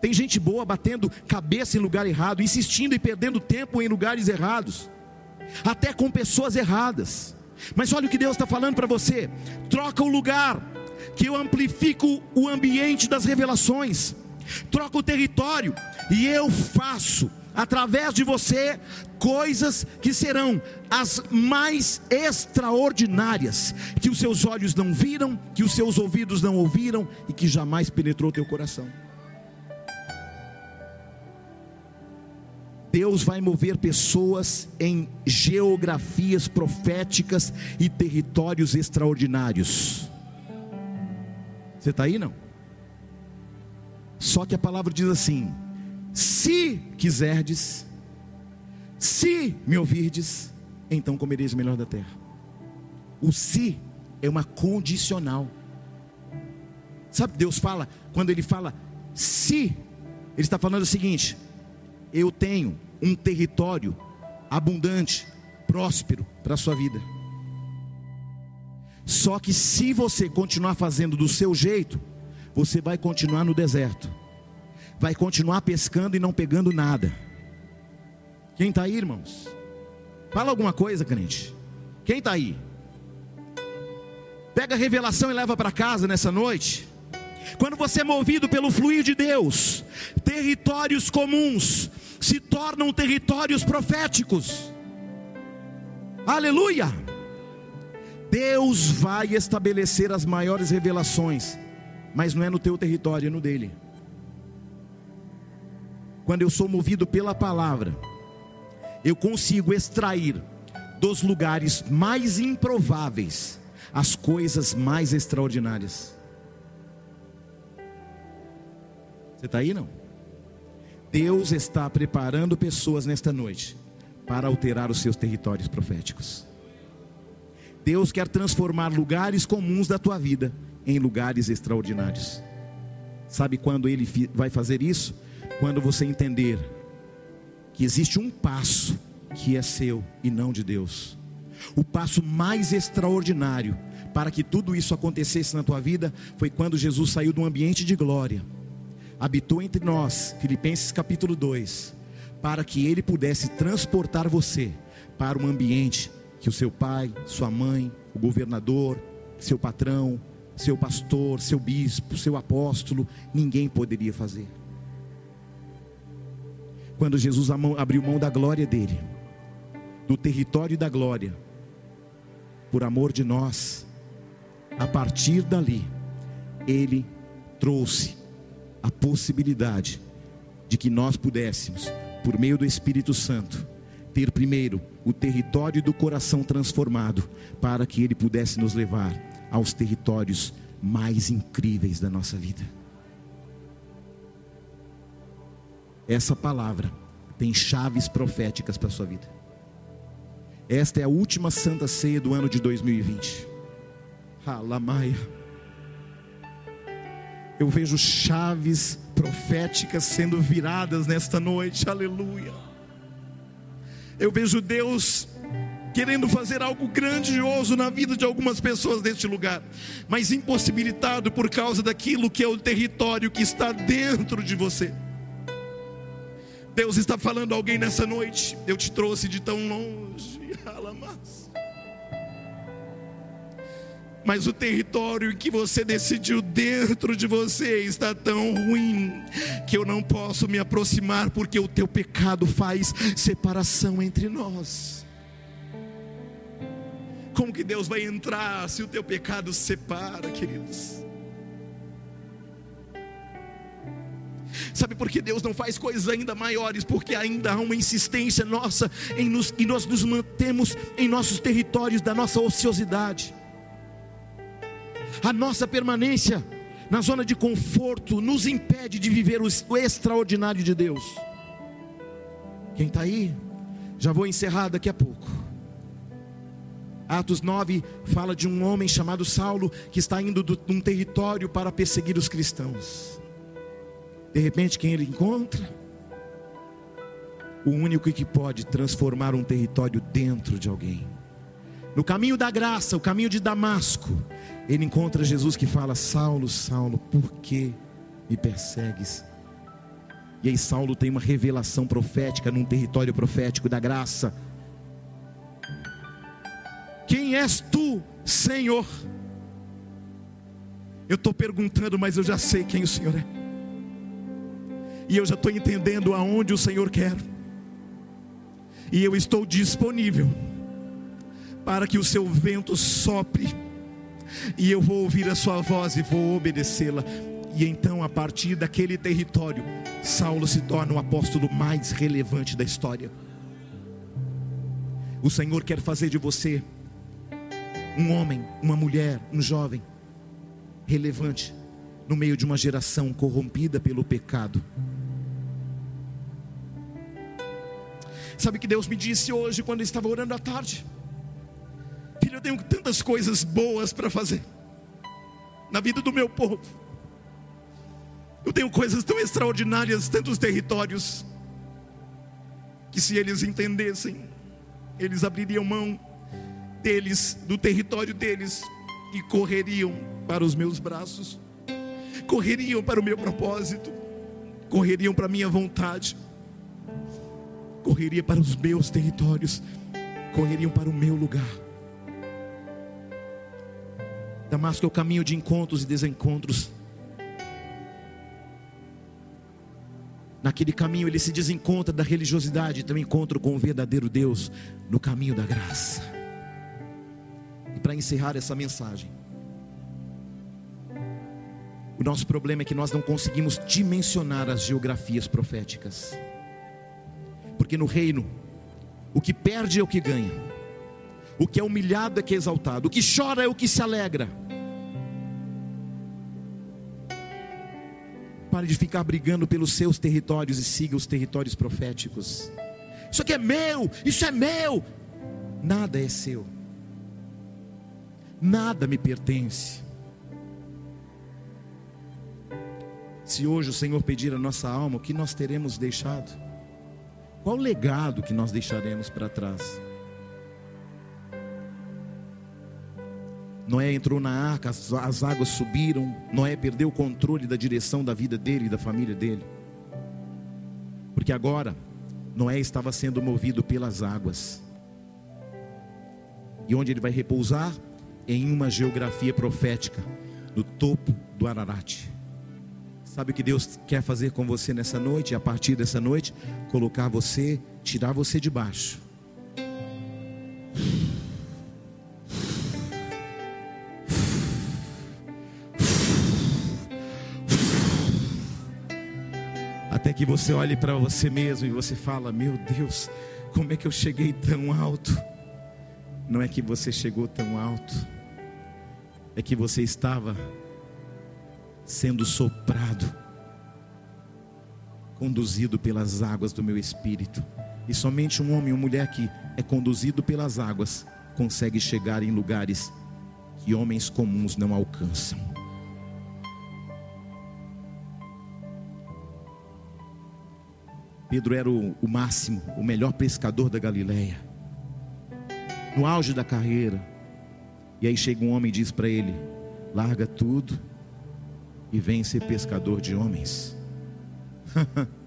Tem gente boa batendo cabeça em lugar errado, insistindo e perdendo tempo em lugares errados, até com pessoas erradas. Mas olha o que Deus está falando para você: troca o lugar, que eu amplifico o ambiente das revelações, troca o território, e eu faço através de você coisas que serão as mais extraordinárias, que os seus olhos não viram, que os seus ouvidos não ouviram e que jamais penetrou teu coração. Deus vai mover pessoas em geografias proféticas e territórios extraordinários. Você está aí não? Só que a palavra diz assim: se quiserdes, se me ouvirdes, então comereis o melhor da terra. O se é uma condicional. Sabe, Deus fala, quando Ele fala se, Ele está falando o seguinte: eu tenho um território abundante, próspero para a sua vida. Só que se você continuar fazendo do seu jeito, você vai continuar no deserto, vai continuar pescando e não pegando nada. Quem está aí, irmãos? Fala alguma coisa, crente. Quem está aí? Pega a revelação e leva para casa nessa noite. Quando você é movido pelo fluir de Deus, territórios comuns se tornam territórios proféticos. Aleluia! Deus vai estabelecer as maiores revelações, mas não é no teu território, é no dele. Quando eu sou movido pela palavra, eu consigo extrair dos lugares mais improváveis as coisas mais extraordinárias. Você está aí não? Deus está preparando pessoas nesta noite para alterar os seus territórios proféticos. Deus quer transformar lugares comuns da tua vida em lugares extraordinários. Sabe quando Ele vai fazer isso? Quando você entender existe um passo que é seu e não de Deus. O passo mais extraordinário para que tudo isso acontecesse na tua vida foi quando Jesus saiu de um ambiente de glória, habitou entre nós, Filipenses capítulo 2, para que ele pudesse transportar você para um ambiente que o seu pai, sua mãe, o governador, seu patrão, seu pastor, seu bispo, seu apóstolo, ninguém poderia fazer. Quando Jesus abriu mão da glória dele, do território da glória, por amor de nós, a partir dali, ele trouxe a possibilidade de que nós pudéssemos, por meio do Espírito Santo, ter primeiro o território do coração transformado, para que ele pudesse nos levar aos territórios mais incríveis da nossa vida. Essa palavra tem chaves proféticas para a sua vida. Esta é a última santa ceia do ano de 2020. Alamaia. Eu vejo chaves proféticas sendo viradas nesta noite. Aleluia. Eu vejo Deus querendo fazer algo grandioso na vida de algumas pessoas deste lugar, mas impossibilitado por causa daquilo que é o território que está dentro de você. Deus está falando a alguém nessa noite. Eu te trouxe de tão longe. Mas o território que você decidiu dentro de você está tão ruim que eu não posso me aproximar porque o teu pecado faz separação entre nós. Como que Deus vai entrar se o teu pecado separa, queridos? Sabe por que Deus não faz coisas ainda maiores? Porque ainda há uma insistência nossa em nos, e nós nos mantemos em nossos territórios da nossa ociosidade. A nossa permanência na zona de conforto nos impede de viver o extraordinário de Deus. Quem está aí? Já vou encerrar daqui a pouco. Atos 9 fala de um homem chamado Saulo que está indo de um território para perseguir os cristãos. De repente, quem ele encontra? O único que pode transformar um território dentro de alguém. No caminho da graça, o caminho de Damasco, ele encontra Jesus que fala: Saulo, Saulo, por que me persegues? E aí Saulo tem uma revelação profética num território profético da graça. Quem és tu, Senhor? Eu estou perguntando, mas eu já sei quem o Senhor é. E eu já estou entendendo aonde o Senhor quer. E eu estou disponível para que o seu vento sopre, e eu vou ouvir a sua voz e vou obedecê-la. E então, a partir daquele território, Saulo se torna o apóstolo mais relevante da história. O Senhor quer fazer de você um homem, uma mulher, um jovem relevante no meio de uma geração corrompida pelo pecado. Sabe que Deus me disse hoje quando eu estava orando à tarde? Filho, eu tenho tantas coisas boas para fazer na vida do meu povo. Eu tenho coisas tão extraordinárias, tantos territórios, que se eles entendessem, eles abririam mão deles, do território deles, e correriam para os meus braços, correriam para o meu propósito, correriam para a minha vontade, correriam para os meus territórios, correriam para o meu lugar. Damasco é o caminho de encontros e desencontros. Naquele caminho ele se desencontra da religiosidade, tem um encontro com o verdadeiro Deus no caminho da graça. E para encerrar essa mensagem, o nosso problema é que nós não conseguimos dimensionar as geografias proféticas. Porque no reino, o que perde é o que ganha, o que é humilhado é que é exaltado, o que chora é o que se alegra. Pare de ficar brigando pelos seus territórios e siga os territórios proféticos. Isso aqui é meu, isso é meu. Nada é seu. Nada me pertence. Se hoje o Senhor pedir a nossa alma, o que nós teremos deixado? Qual o legado que nós deixaremos para trás? Noé entrou na arca, as, as águas subiram. Noé perdeu o controle da direção da vida dele e da família dele. Porque agora, Noé estava sendo movido pelas águas. E onde ele vai repousar? Em uma geografia profética, no topo do Ararat. Sabe o que Deus quer fazer com você nessa noite? E a partir dessa noite, colocar você, tirar você de baixo Até que você olhe para você mesmo e você fala: Meu Deus, como é que eu cheguei tão alto? Não é que você chegou tão alto, é que você estava sendo soprado, conduzido pelas águas do meu espírito. E somente um homem ou mulher que é conduzido pelas águas consegue chegar em lugares que homens comuns não alcançam. Pedro era o, o máximo, o melhor pescador da Galileia. No auge da carreira. E aí chega um homem e diz para ele: larga tudo e vem ser pescador de homens.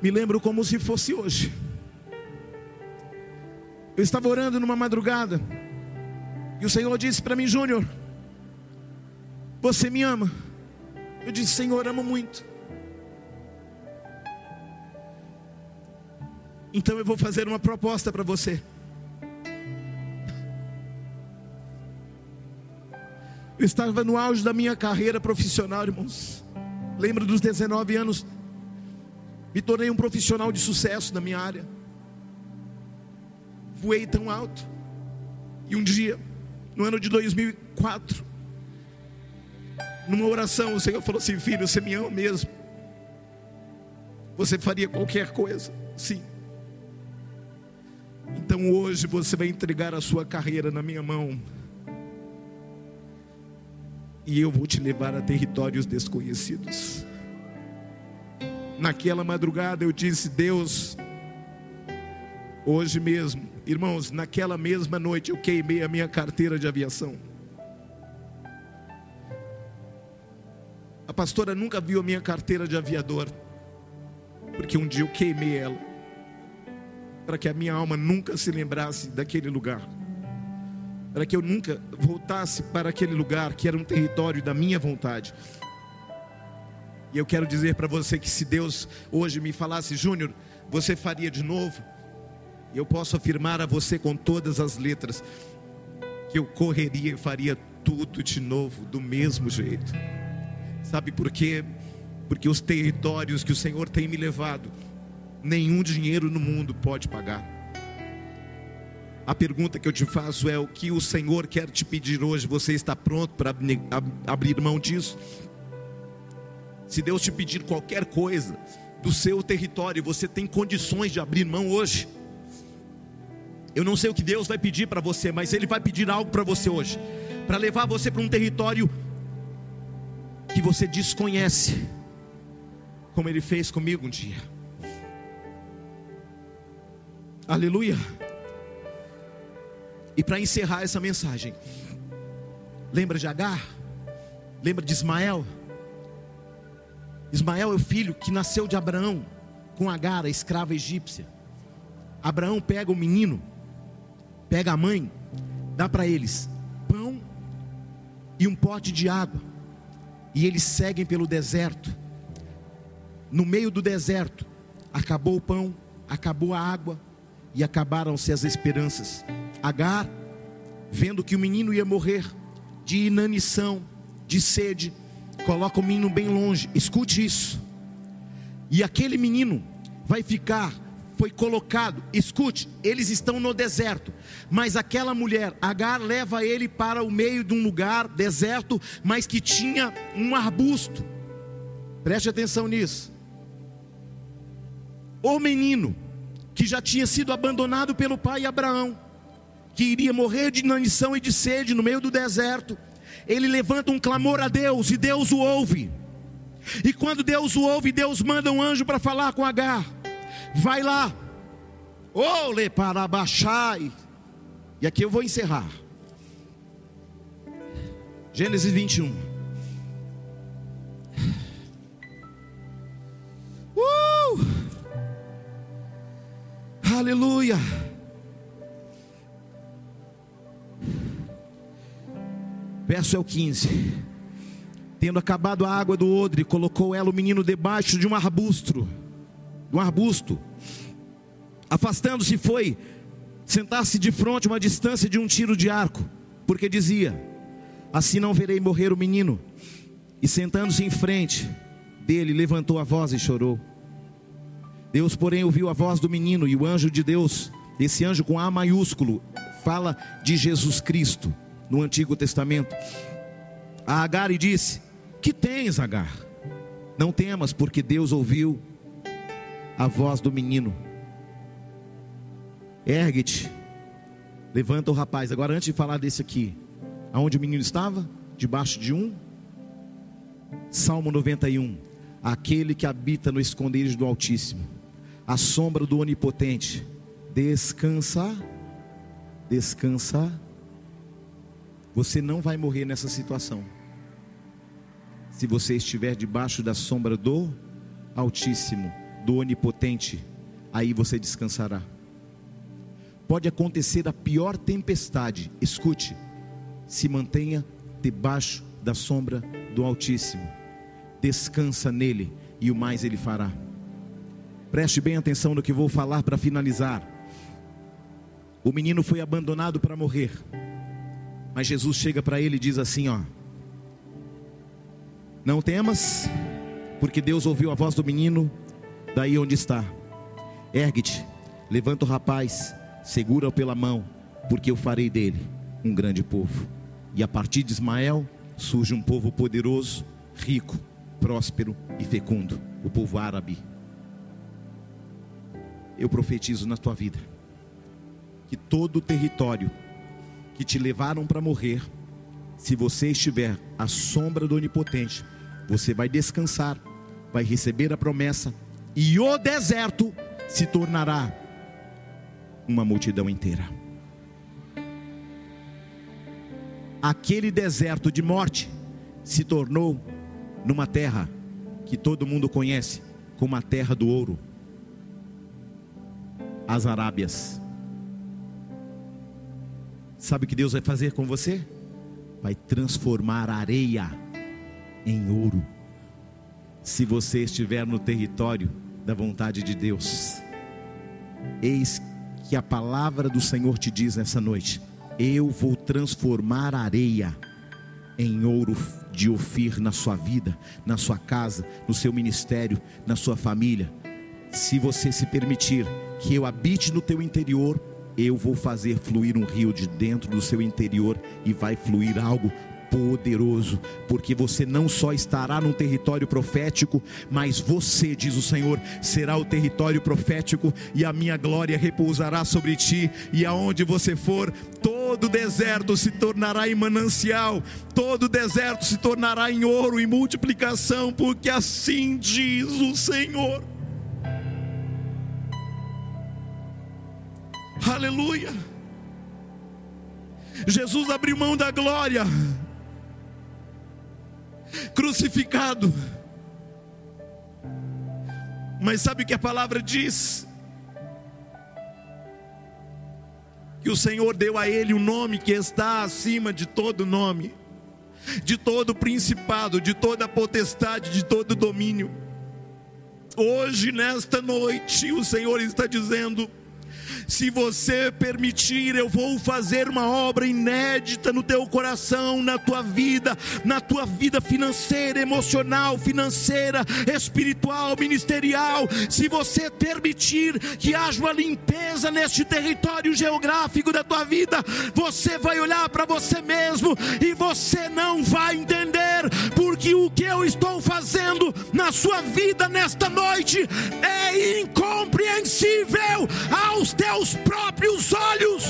Me lembro como se fosse hoje. Eu estava orando numa madrugada. E o Senhor disse para mim, Júnior, você me ama? Eu disse: Senhor, amo muito. Então eu vou fazer uma proposta para você. Eu estava no auge da minha carreira profissional, irmãos. Lembro dos 19 anos. Me tornei um profissional de sucesso na minha área. Voei tão alto. E um dia, no ano de 2004, numa oração, o Senhor falou assim: Filho, você me ama mesmo. Você faria qualquer coisa, sim. Então hoje você vai entregar a sua carreira na minha mão. E eu vou te levar a territórios desconhecidos. Naquela madrugada eu disse: Deus, hoje mesmo, irmãos, naquela mesma noite eu queimei a minha carteira de aviação. A pastora nunca viu a minha carteira de aviador, porque um dia eu queimei ela, para que a minha alma nunca se lembrasse daquele lugar, para que eu nunca voltasse para aquele lugar que era um território da minha vontade. E eu quero dizer para você que se Deus hoje me falasse, Júnior, você faria de novo? Eu posso afirmar a você com todas as letras que eu correria e faria tudo de novo, do mesmo jeito. Sabe por quê? Porque os territórios que o Senhor tem me levado, nenhum dinheiro no mundo pode pagar. A pergunta que eu te faço é: o que o Senhor quer te pedir hoje? Você está pronto para abrir mão disso? Se Deus te pedir qualquer coisa do seu território, você tem condições de abrir mão hoje? Eu não sei o que Deus vai pedir para você, mas Ele vai pedir algo para você hoje, para levar você para um território que você desconhece, como Ele fez comigo um dia. Aleluia. E para encerrar essa mensagem, lembra de Agar? Lembra de Ismael? Ismael é o filho que nasceu de Abraão com Agar, a escrava egípcia. Abraão pega o menino pega a mãe, dá para eles pão e um pote de água. E eles seguem pelo deserto. No meio do deserto, acabou o pão, acabou a água e acabaram-se as esperanças. Agar, vendo que o menino ia morrer de inanição, de sede, coloca o menino bem longe. Escute isso. E aquele menino vai ficar, foi colocado, escute, eles estão no deserto, mas aquela mulher, Agar, leva ele para o meio de um lugar deserto, mas que tinha um arbusto. Preste atenção nisso. O menino, que já tinha sido abandonado pelo pai Abraão, que iria morrer de inanição e de sede no meio do deserto, ele levanta um clamor a Deus e Deus o ouve. E quando Deus o ouve, Deus manda um anjo para falar com Agar. Vai lá. Ole para baixar. E aqui eu vou encerrar. Gênesis 21. Aleluia. Verso é o 15. Tendo acabado a água do odre, colocou ela o menino debaixo de um arbusto, de um arbusto. Afastando-se foi sentar-se de frente uma distância de um tiro de arco, porque dizia: Assim não verei morrer o menino. E sentando-se em frente dele, levantou a voz e chorou. Deus, porém, ouviu a voz do menino e o anjo de Deus, esse anjo com A maiúsculo, fala de Jesus Cristo no Antigo Testamento. A Agar e disse: Que tens, Agar? Não temas, porque Deus ouviu a voz do menino. Ergue-te, levanta o rapaz. Agora, antes de falar desse aqui, aonde o menino estava? Debaixo de um Salmo 91. Aquele que habita no esconderijo do Altíssimo, a sombra do Onipotente, descansa, descansa. Você não vai morrer nessa situação. Se você estiver debaixo da sombra do Altíssimo, do Onipotente, aí você descansará. Pode acontecer a pior tempestade, escute, se mantenha debaixo da sombra do Altíssimo, descansa nele e o mais ele fará. Preste bem atenção no que vou falar para finalizar. O menino foi abandonado para morrer, mas Jesus chega para ele e diz assim: Ó, não temas, porque Deus ouviu a voz do menino daí onde está. Ergue-te, levanta o rapaz, segura-o pela mão, porque eu farei dele um grande povo. E a partir de Ismael surge um povo poderoso, rico, próspero e fecundo, o povo árabe. Eu profetizo na tua vida que todo o território que te levaram para morrer, se você estiver à sombra do Onipotente, você vai descansar, vai receber a promessa, e o deserto se tornará uma multidão inteira. Aquele deserto de morte se tornou numa terra que todo mundo conhece como a terra do ouro as Arábias. Sabe o que Deus vai fazer com você? Vai transformar areia em ouro. Se você estiver no território da vontade de Deus. Eis que a palavra do Senhor te diz nessa noite: eu vou transformar areia em ouro de Ofir na sua vida, na sua casa, no seu ministério, na sua família. Se você se permitir que eu habite no teu interior, eu vou fazer fluir um rio de dentro do seu interior e vai fluir algo poderoso, porque você não só estará num território profético, mas você, diz o Senhor, será o território profético e a minha glória repousará sobre ti, e aonde você for, todo deserto se tornará em manancial, todo deserto se tornará em ouro e multiplicação, porque assim diz o Senhor. Aleluia. Jesus abriu mão da glória, crucificado. Mas sabe o que a palavra diz? que o Senhor deu a ele o nome que está acima de todo nome, de todo principado, de toda potestade, de todo domínio. Hoje, nesta noite, o Senhor está dizendo: se você permitir, eu vou fazer uma obra inédita no teu coração, na tua vida, na tua vida financeira, emocional, financeira, espiritual, ministerial. Se você permitir que haja uma limpeza neste território geográfico da tua vida, você vai olhar para você mesmo e você não vai entender, porque o que eu estou fazendo na sua vida nesta noite é incompreensível aos teus próprios olhos.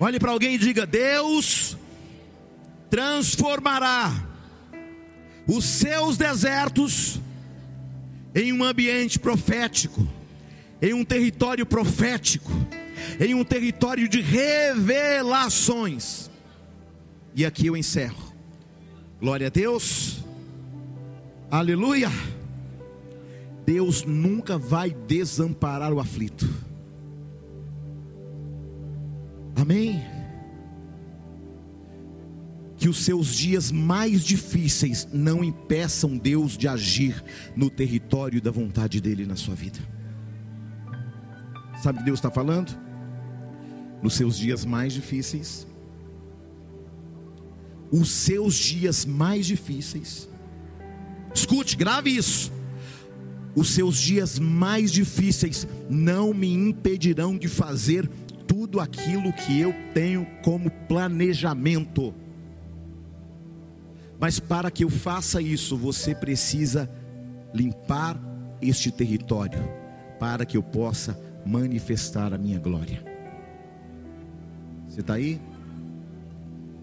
Olhe para alguém e diga: Deus transformará os seus desertos em um ambiente profético, em um território profético, em um território de revelações. E aqui eu encerro. Glória a Deus. Aleluia. Deus nunca vai desamparar o aflito. Amém. Que os seus dias mais difíceis não impeçam Deus de agir no território da vontade dEle na sua vida. Sabe o que Deus está falando? Nos seus dias mais difíceis, os seus dias mais difíceis. Escute, grave isso. Os seus dias mais difíceis não me impedirão de fazer tudo aquilo que eu tenho como planejamento. Mas para que eu faça isso, você precisa limpar este território, para que eu possa manifestar a minha glória. Você está aí?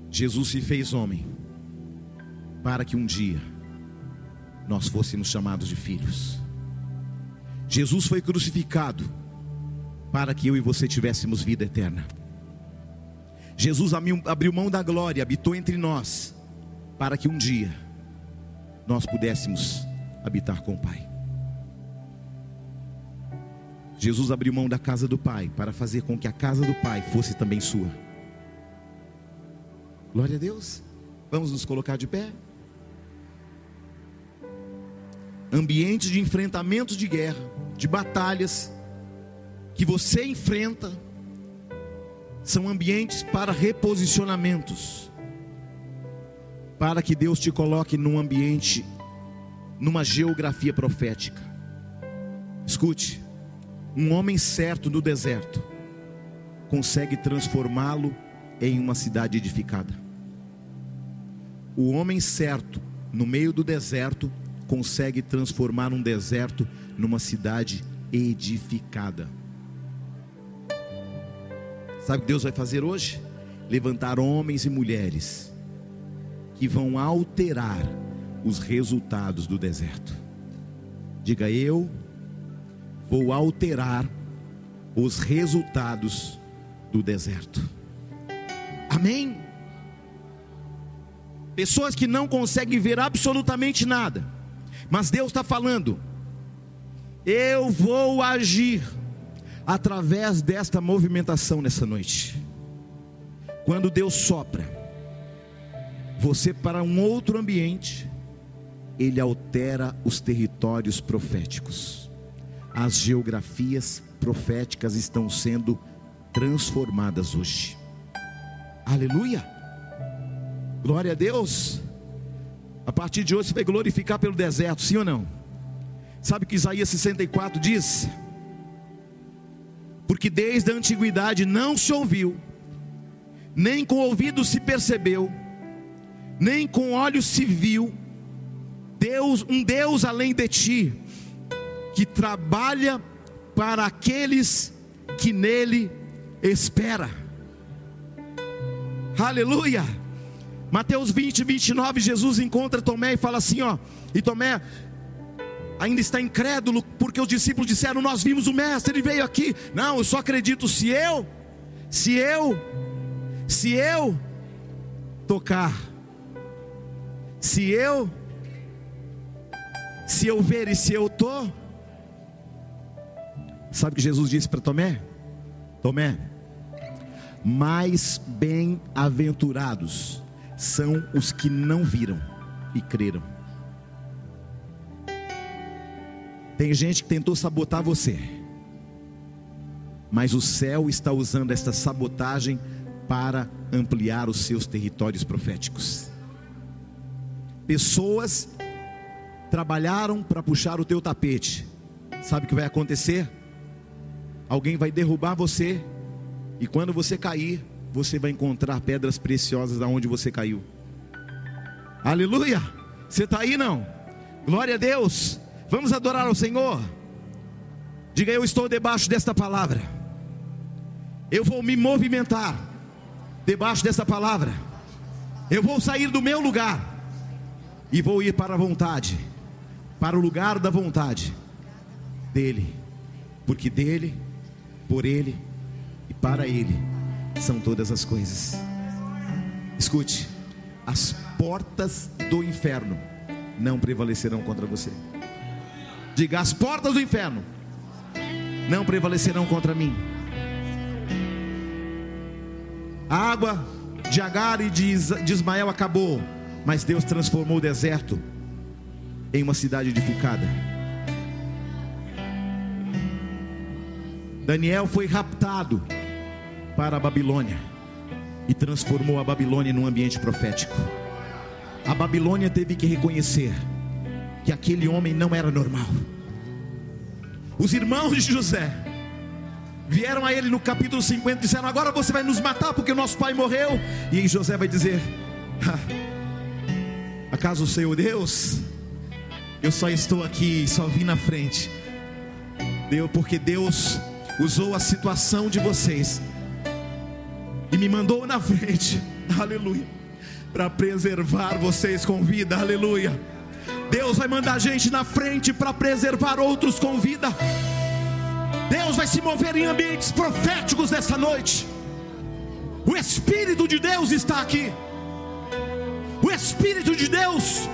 Jesus se fez homem para que um dia nós fôssemos chamados de filhos. Jesus foi crucificado para que eu e você tivéssemos vida eterna. Jesus abriu mão da glória, habitou entre nós, para que um dia nós pudéssemos habitar com o Pai. Jesus abriu mão da casa do Pai para fazer com que a casa do Pai fosse também sua. Glória a Deus. Vamos nos colocar de pé. Ambientes de enfrentamentos de guerra, de batalhas que você enfrenta, são ambientes para reposicionamentos, para que Deus te coloque num ambiente, numa geografia profética. Escute, um homem certo no deserto consegue transformá-lo em uma cidade edificada. O homem certo, no meio do deserto, consegue transformar um deserto numa cidade edificada. Sabe o que Deus vai fazer hoje? Levantar homens e mulheres que vão alterar os resultados do deserto. Diga eu vou alterar os resultados do deserto. Amém? Pessoas que não conseguem ver absolutamente nada, mas Deus está falando, eu vou agir através desta movimentação nessa noite. Quando Deus sopra, você para um outro ambiente, Ele altera os territórios proféticos. As geografias proféticas estão sendo transformadas hoje. Aleluia. Glória a Deus. A partir de hoje você vai glorificar pelo deserto, sim ou não? Sabe o que Isaías 64 diz? Porque desde a antiguidade não se ouviu, nem com ouvido se percebeu, nem com olhos se viu, Deus, um Deus além de ti, que trabalha para aqueles que nele espera. Aleluia. Mateus 20, 29, Jesus encontra Tomé e fala assim: ó, e Tomé ainda está incrédulo, porque os discípulos disseram: Nós vimos o Mestre, ele veio aqui. Não, eu só acredito se eu, se eu, se eu tocar, Se eu, se eu ver e se eu tô, sabe o que Jesus disse para Tomé? Tomé, mais bem-aventurados são os que não viram e creram. Tem gente que tentou sabotar você, mas o céu está usando esta sabotagem para ampliar os seus territórios proféticos. Pessoas trabalharam para puxar o teu tapete. Sabe o que vai acontecer? Alguém vai derrubar você e quando você cair, você vai encontrar pedras preciosas aonde você caiu. Aleluia! Você está aí não? Glória a Deus! Vamos adorar ao Senhor. Diga eu estou debaixo desta palavra. Eu vou me movimentar debaixo dessa palavra. Eu vou sair do meu lugar e vou ir para a vontade, para o lugar da vontade dele, porque dele, por ele e para ele são todas as coisas. Escute, as portas do inferno não prevalecerão contra você. Diga: as portas do inferno não prevalecerão contra mim. A água de Agar e de Ismael acabou, mas Deus transformou o deserto em uma cidade edificada. Daniel foi raptado para a Babilônia e transformou a Babilônia num ambiente profético. A Babilônia teve que reconhecer que aquele homem não era normal. Os irmãos de José vieram a ele no capítulo 50 e disseram: Agora você vai nos matar porque o nosso pai morreu. E aí José vai dizer: Acaso o Senhor Deus? Eu só estou aqui, só vim na frente. Deu porque Deus usou a situação de vocês e me mandou na frente. Aleluia. Para preservar vocês com vida. Aleluia. Deus vai mandar gente na frente para preservar outros com vida. Deus vai se mover em ambientes proféticos nessa noite. O Espírito de Deus está aqui. O Espírito de Deus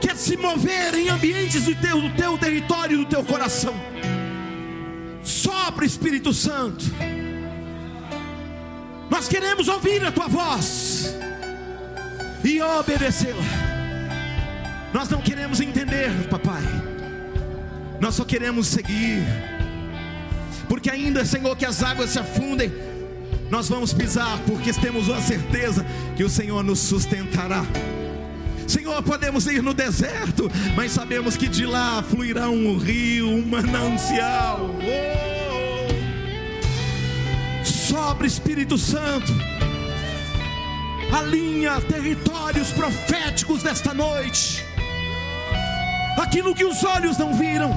quer se mover em ambientes do teu, do teu território, do teu coração. Sopra, Espírito Santo. Nós queremos ouvir a tua voz e obedecê-la. Nós não queremos entender, papai. Nós só queremos seguir. Porque ainda, Senhor, que as águas se afundem, nós vamos pisar, porque temos a certeza que o Senhor nos sustentará. Senhor, podemos ir no deserto, mas sabemos que de lá fluirá um rio, um manancial. Oh! Sobre Espírito Santo, alinha territórios proféticos desta noite aquilo que os olhos não viram,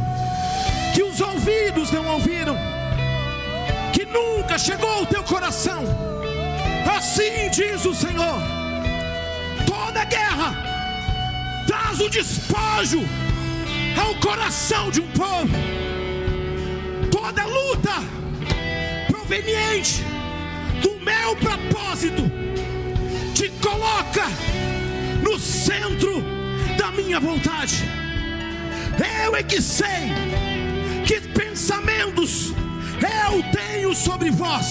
que os ouvidos não ouviram, que nunca chegou ao teu coração. Assim diz o Senhor: toda guerra traz o despojo ao coração de um povo, toda luta proveniente do meu propósito te coloca no centro da minha vontade. Eu é que sei que pensamentos eu tenho sobre vós,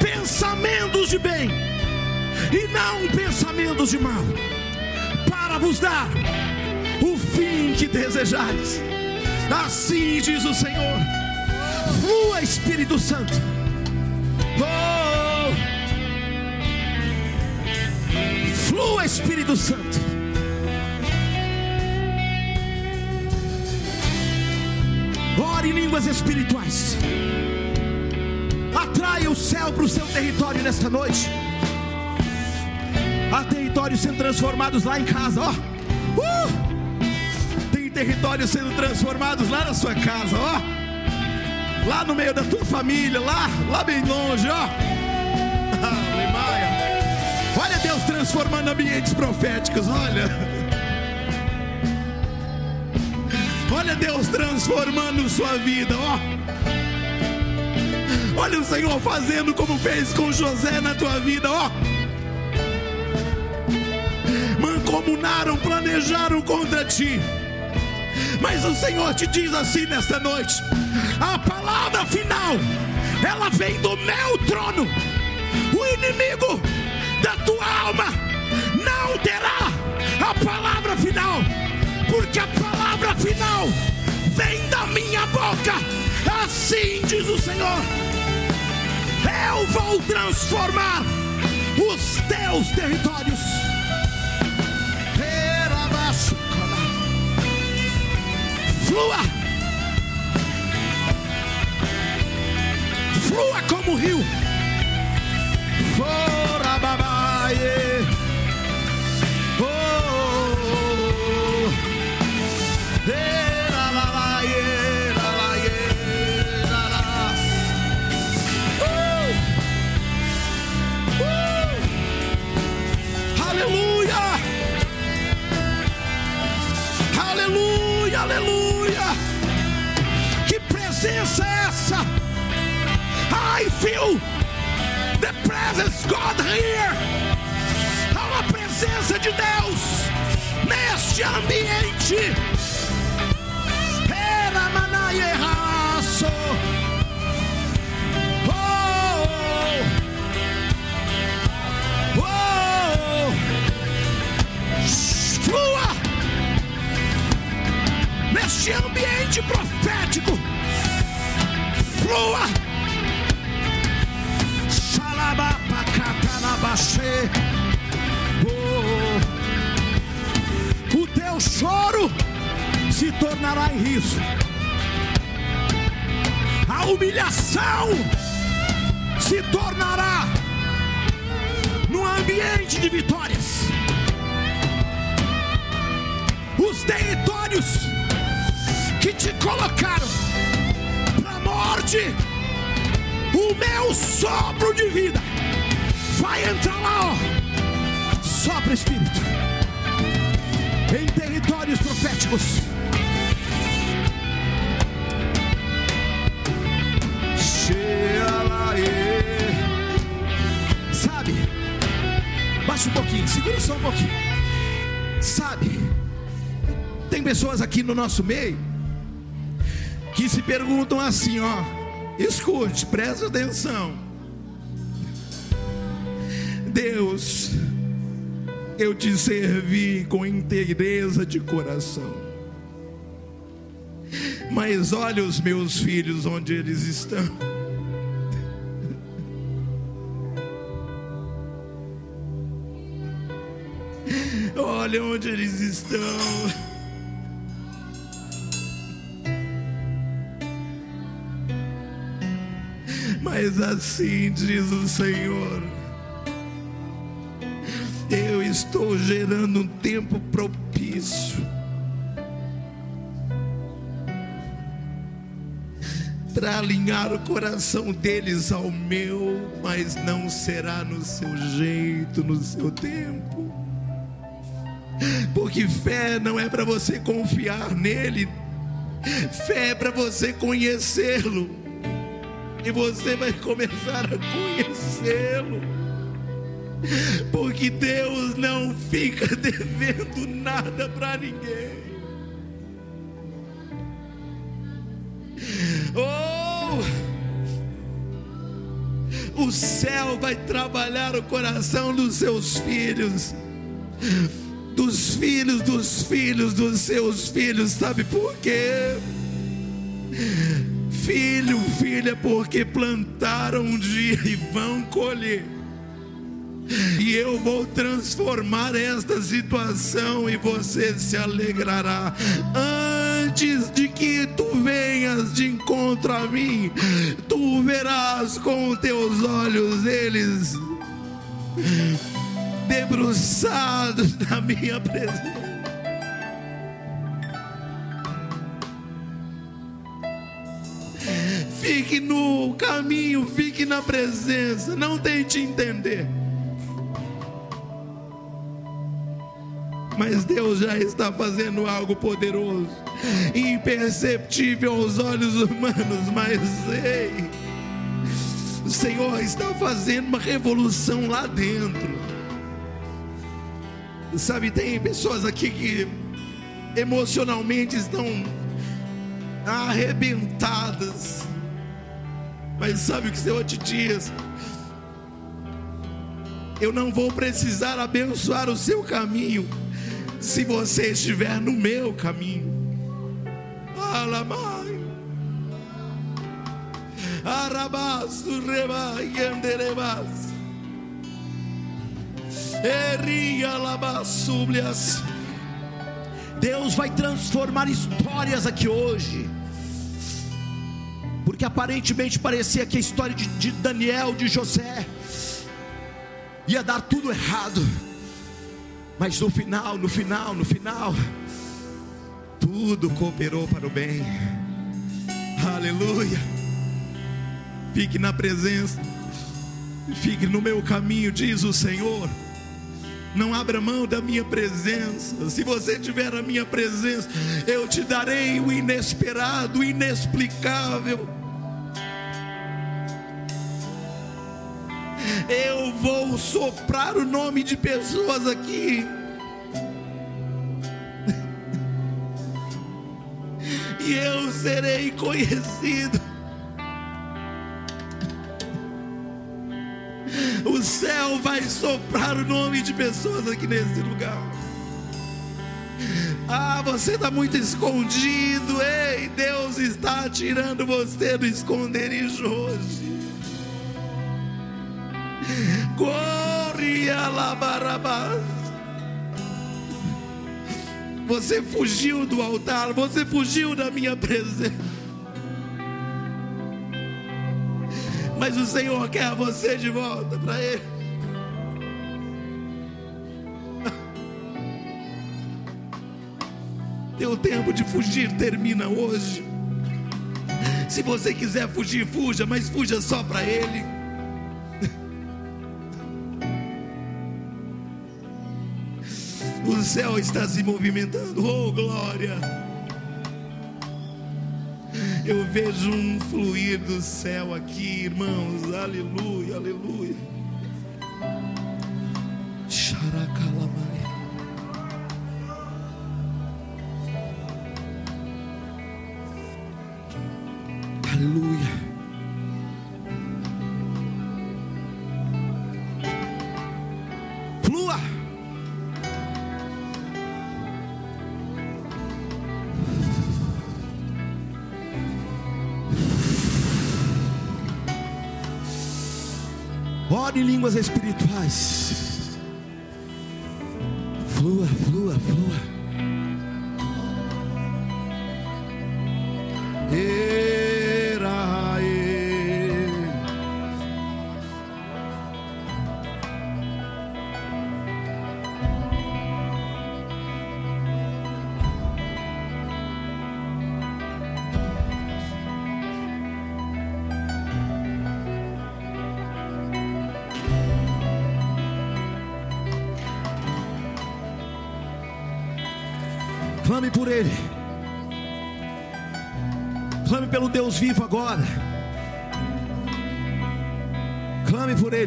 pensamentos de bem e não pensamentos de mal, para vos dar o fim que desejais. Assim diz o Senhor. Flua Espírito Santo. Oh! Flua Espírito Santo. Ore em línguas espirituais. Atraia o céu para o seu território nesta noite. Há territórios sendo transformados lá em casa, ó. Uh! Tem territórios sendo transformados lá na sua casa, ó. Lá no meio da tua família, lá, lá bem longe, ó. Olha Deus transformando ambientes proféticos, olha. Olha Deus transformando sua vida, ó. Olha o Senhor fazendo como fez com José na tua vida, ó. Comunaram, planejaram contra ti. Mas o Senhor te diz assim nesta noite: a palavra final, ela vem do meu trono. O inimigo da tua alma não terá a palavra final, porque a palavra final vem da minha boca. Assim diz o Senhor: eu vou transformar os teus territórios. Flua, flua como rio. Fora babaie. Feel the presence God here. Há uma presença de Deus neste ambiente. Era manaie raço. Oh, oh, oh. Flua neste ambiente profético. Flua. Xalabapacatalabaxê. Oh, o teu choro se tornará em riso. A humilhação se tornará num ambiente de vitórias. Os territórios que te colocaram para morte, o meu sopro de vida vai entrar lá, ó. Sopra Espírito em territórios proféticos. Sabe, baixa um pouquinho, segura só um pouquinho. Sabe, tem pessoas aqui no nosso meio que se perguntam assim, ó, escute, presta atenção. Deus, eu te servi com inteireza de coração. Mas olha os meus filhos onde eles estão. Olha onde eles estão. Mas assim diz o Senhor: estou gerando um tempo propício para alinhar o coração deles ao meu, mas não será no seu jeito, no seu tempo. Porque fé não é para você confiar nele, fé é para você conhecê-lo e você vai começar a conhecê-lo. Porque Deus não fica devendo nada para ninguém. Oh! O céu vai trabalhar o coração dos seus filhos, dos filhos dos filhos dos seus filhos, sabe por quê? Filho, filha, porque plantaram um dia e vão colher. E eu vou transformar esta situação e você se alegrará. Antes de que tu venhas de encontro a mim, tu verás com teus olhos eles debruçados na minha presença. Fique no caminho, fique na presença, não tente entender. Mas Deus já está fazendo algo poderoso, imperceptível aos olhos humanos, mas ei, o Senhor está fazendo uma revolução lá dentro. Sabe, tem pessoas aqui que emocionalmente estão arrebentadas. Mas sabe o que o Senhor te diz? Eu não vou precisar abençoar o seu caminho se você estiver no meu caminho. Deus vai transformar histórias aqui hoje. Porque aparentemente parecia que a história de, de Daniel, de José, ia dar tudo errado. Mas no final, no final, no final, tudo cooperou para o bem. Aleluia. Fique na presença, fique no meu caminho, diz o Senhor. Não abra mão da minha presença. Se você tiver a minha presença, eu te darei o inesperado, o inexplicável. Eu vou soprar o nome de pessoas aqui. E eu serei conhecido. O céu vai soprar o nome de pessoas aqui nesse lugar. Ah, você está muito escondido. Ei, Deus está tirando você do esconderijo hoje. Você fugiu do altar, você fugiu da minha presença. Mas o Senhor quer você de volta para Ele. Teu tempo de fugir termina hoje. Se você quiser fugir, fuja, mas fuja só para Ele. O céu está se movimentando, oh glória! Eu vejo um fluir do céu aqui, irmãos, aleluia, aleluia. Xaracalamai. Ore em línguas espirituais.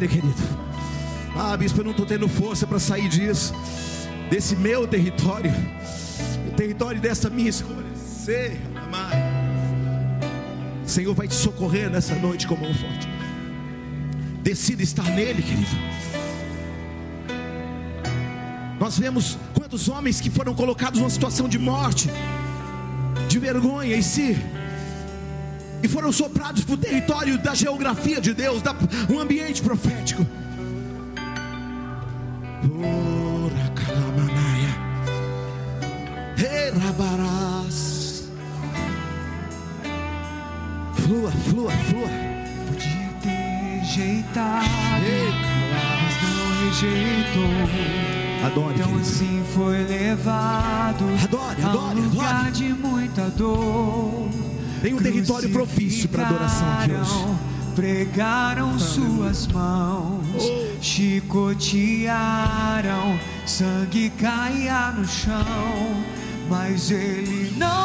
Clame por Ele, querido. Ah, bispo, eu não estou tendo força para sair disso, desse meu território, o território dessa minha escolha. Sei, amai. O Senhor vai te socorrer nessa noite com mão forte. Decida estar nele, querido. Nós vemos quantos homens que foram colocados numa situação de morte, de vergonha em si, e foram soprados para o território da geografia de Deus, da, um ambiente profético. Flua, flua, flua. Podia ter rejeitado, Ei, mas não rejeitou. Adore, Então querido. assim foi levado Adore, a um adore, lugar adore. de muita dor. Tem um território propício para adoração hoje. Crucificaram, Pregaram suas mãos, Oh. chicotearam, sangue caía no chão, mas ele não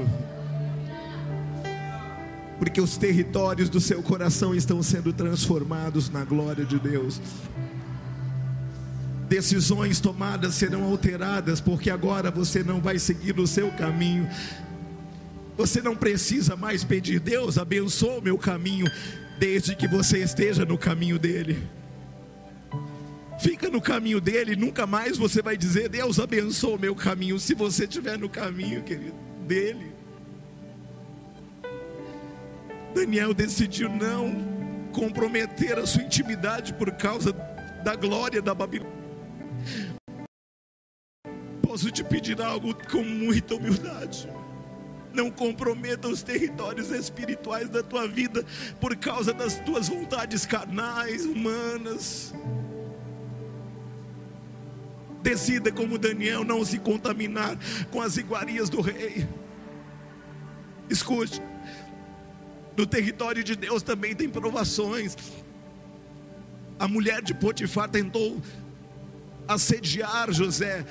outro. Porque os territórios do seu coração estão sendo transformados na glória de Deus. Decisões tomadas serão alteradas, porque agora você não vai seguir o seu caminho. Você não precisa mais pedir, Deus abençoe o meu caminho, desde que você esteja no caminho dele. Fica no caminho dele, nunca mais você vai dizer, Deus abençoe o meu caminho, se você estiver no caminho, querido, dele. Daniel decidiu não comprometer a sua intimidade por causa da glória da Babilônia. Posso te pedir algo com muita humildade. Não comprometa os territórios espirituais da tua vida por causa das tuas vontades carnais, humanas. Decida como Daniel não se contaminar com as iguarias do rei. Escute, no território de Deus também tem provações. A mulher de Potifar tentou assediar José.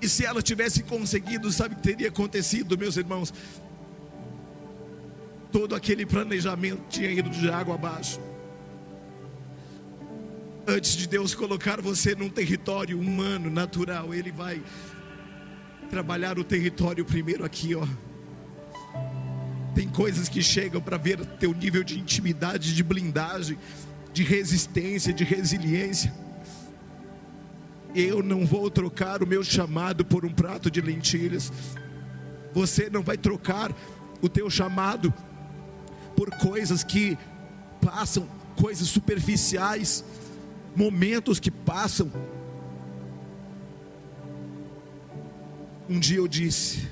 E se ela tivesse conseguido, sabe o que teria acontecido, meus irmãos? Todo aquele planejamento tinha ido de água abaixo. Antes de Deus colocar você num território humano, natural, Ele vai trabalhar o território primeiro aqui, ó. Tem coisas que chegam para ver teu nível de intimidade, de blindagem, de resistência, de resiliência. Eu não vou trocar o meu chamado por um prato de lentilhas. Você não vai trocar o teu chamado por coisas que passam, coisas superficiais, momentos que passam. Um dia eu disse: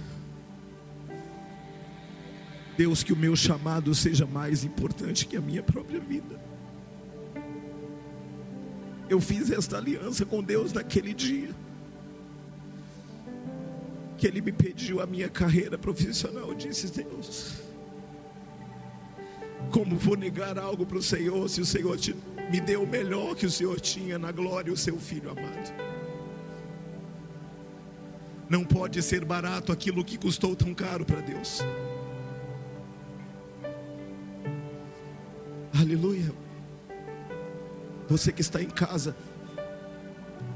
Deus, que o meu chamado seja mais importante que a minha própria vida. Eu fiz esta aliança com Deus naquele dia. Que Ele me pediu a minha carreira profissional. Eu disse, Deus, como vou negar algo para o Senhor se o Senhor te, me deu o melhor que o Senhor tinha na glória, o seu filho amado? Não pode ser barato aquilo que custou tão caro para Deus. Aleluia. Você que está em casa,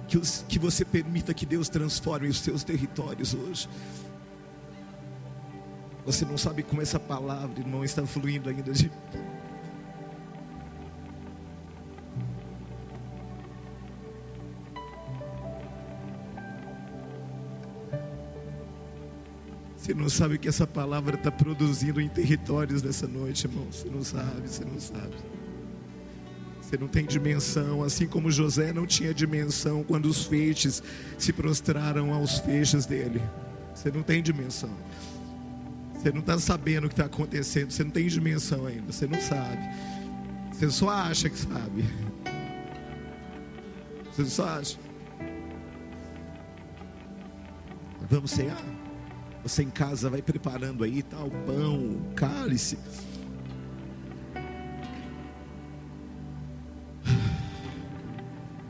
que, os, que você permita que Deus transforme os seus territórios hoje. Você não sabe como essa palavra, irmão, está fluindo ainda de. Você não sabe o que essa palavra está produzindo em territórios nessa noite, irmão. Você não sabe, você não sabe. Você não tem dimensão, assim como José não tinha dimensão quando os feixes se prostraram aos feixes dele. Você não tem dimensão. Você não está sabendo o que está acontecendo. Você não tem dimensão ainda. Você não sabe. Você só acha que sabe. Você só acha. Vamos cear? Você em casa vai preparando aí, tá? O pão, cálice.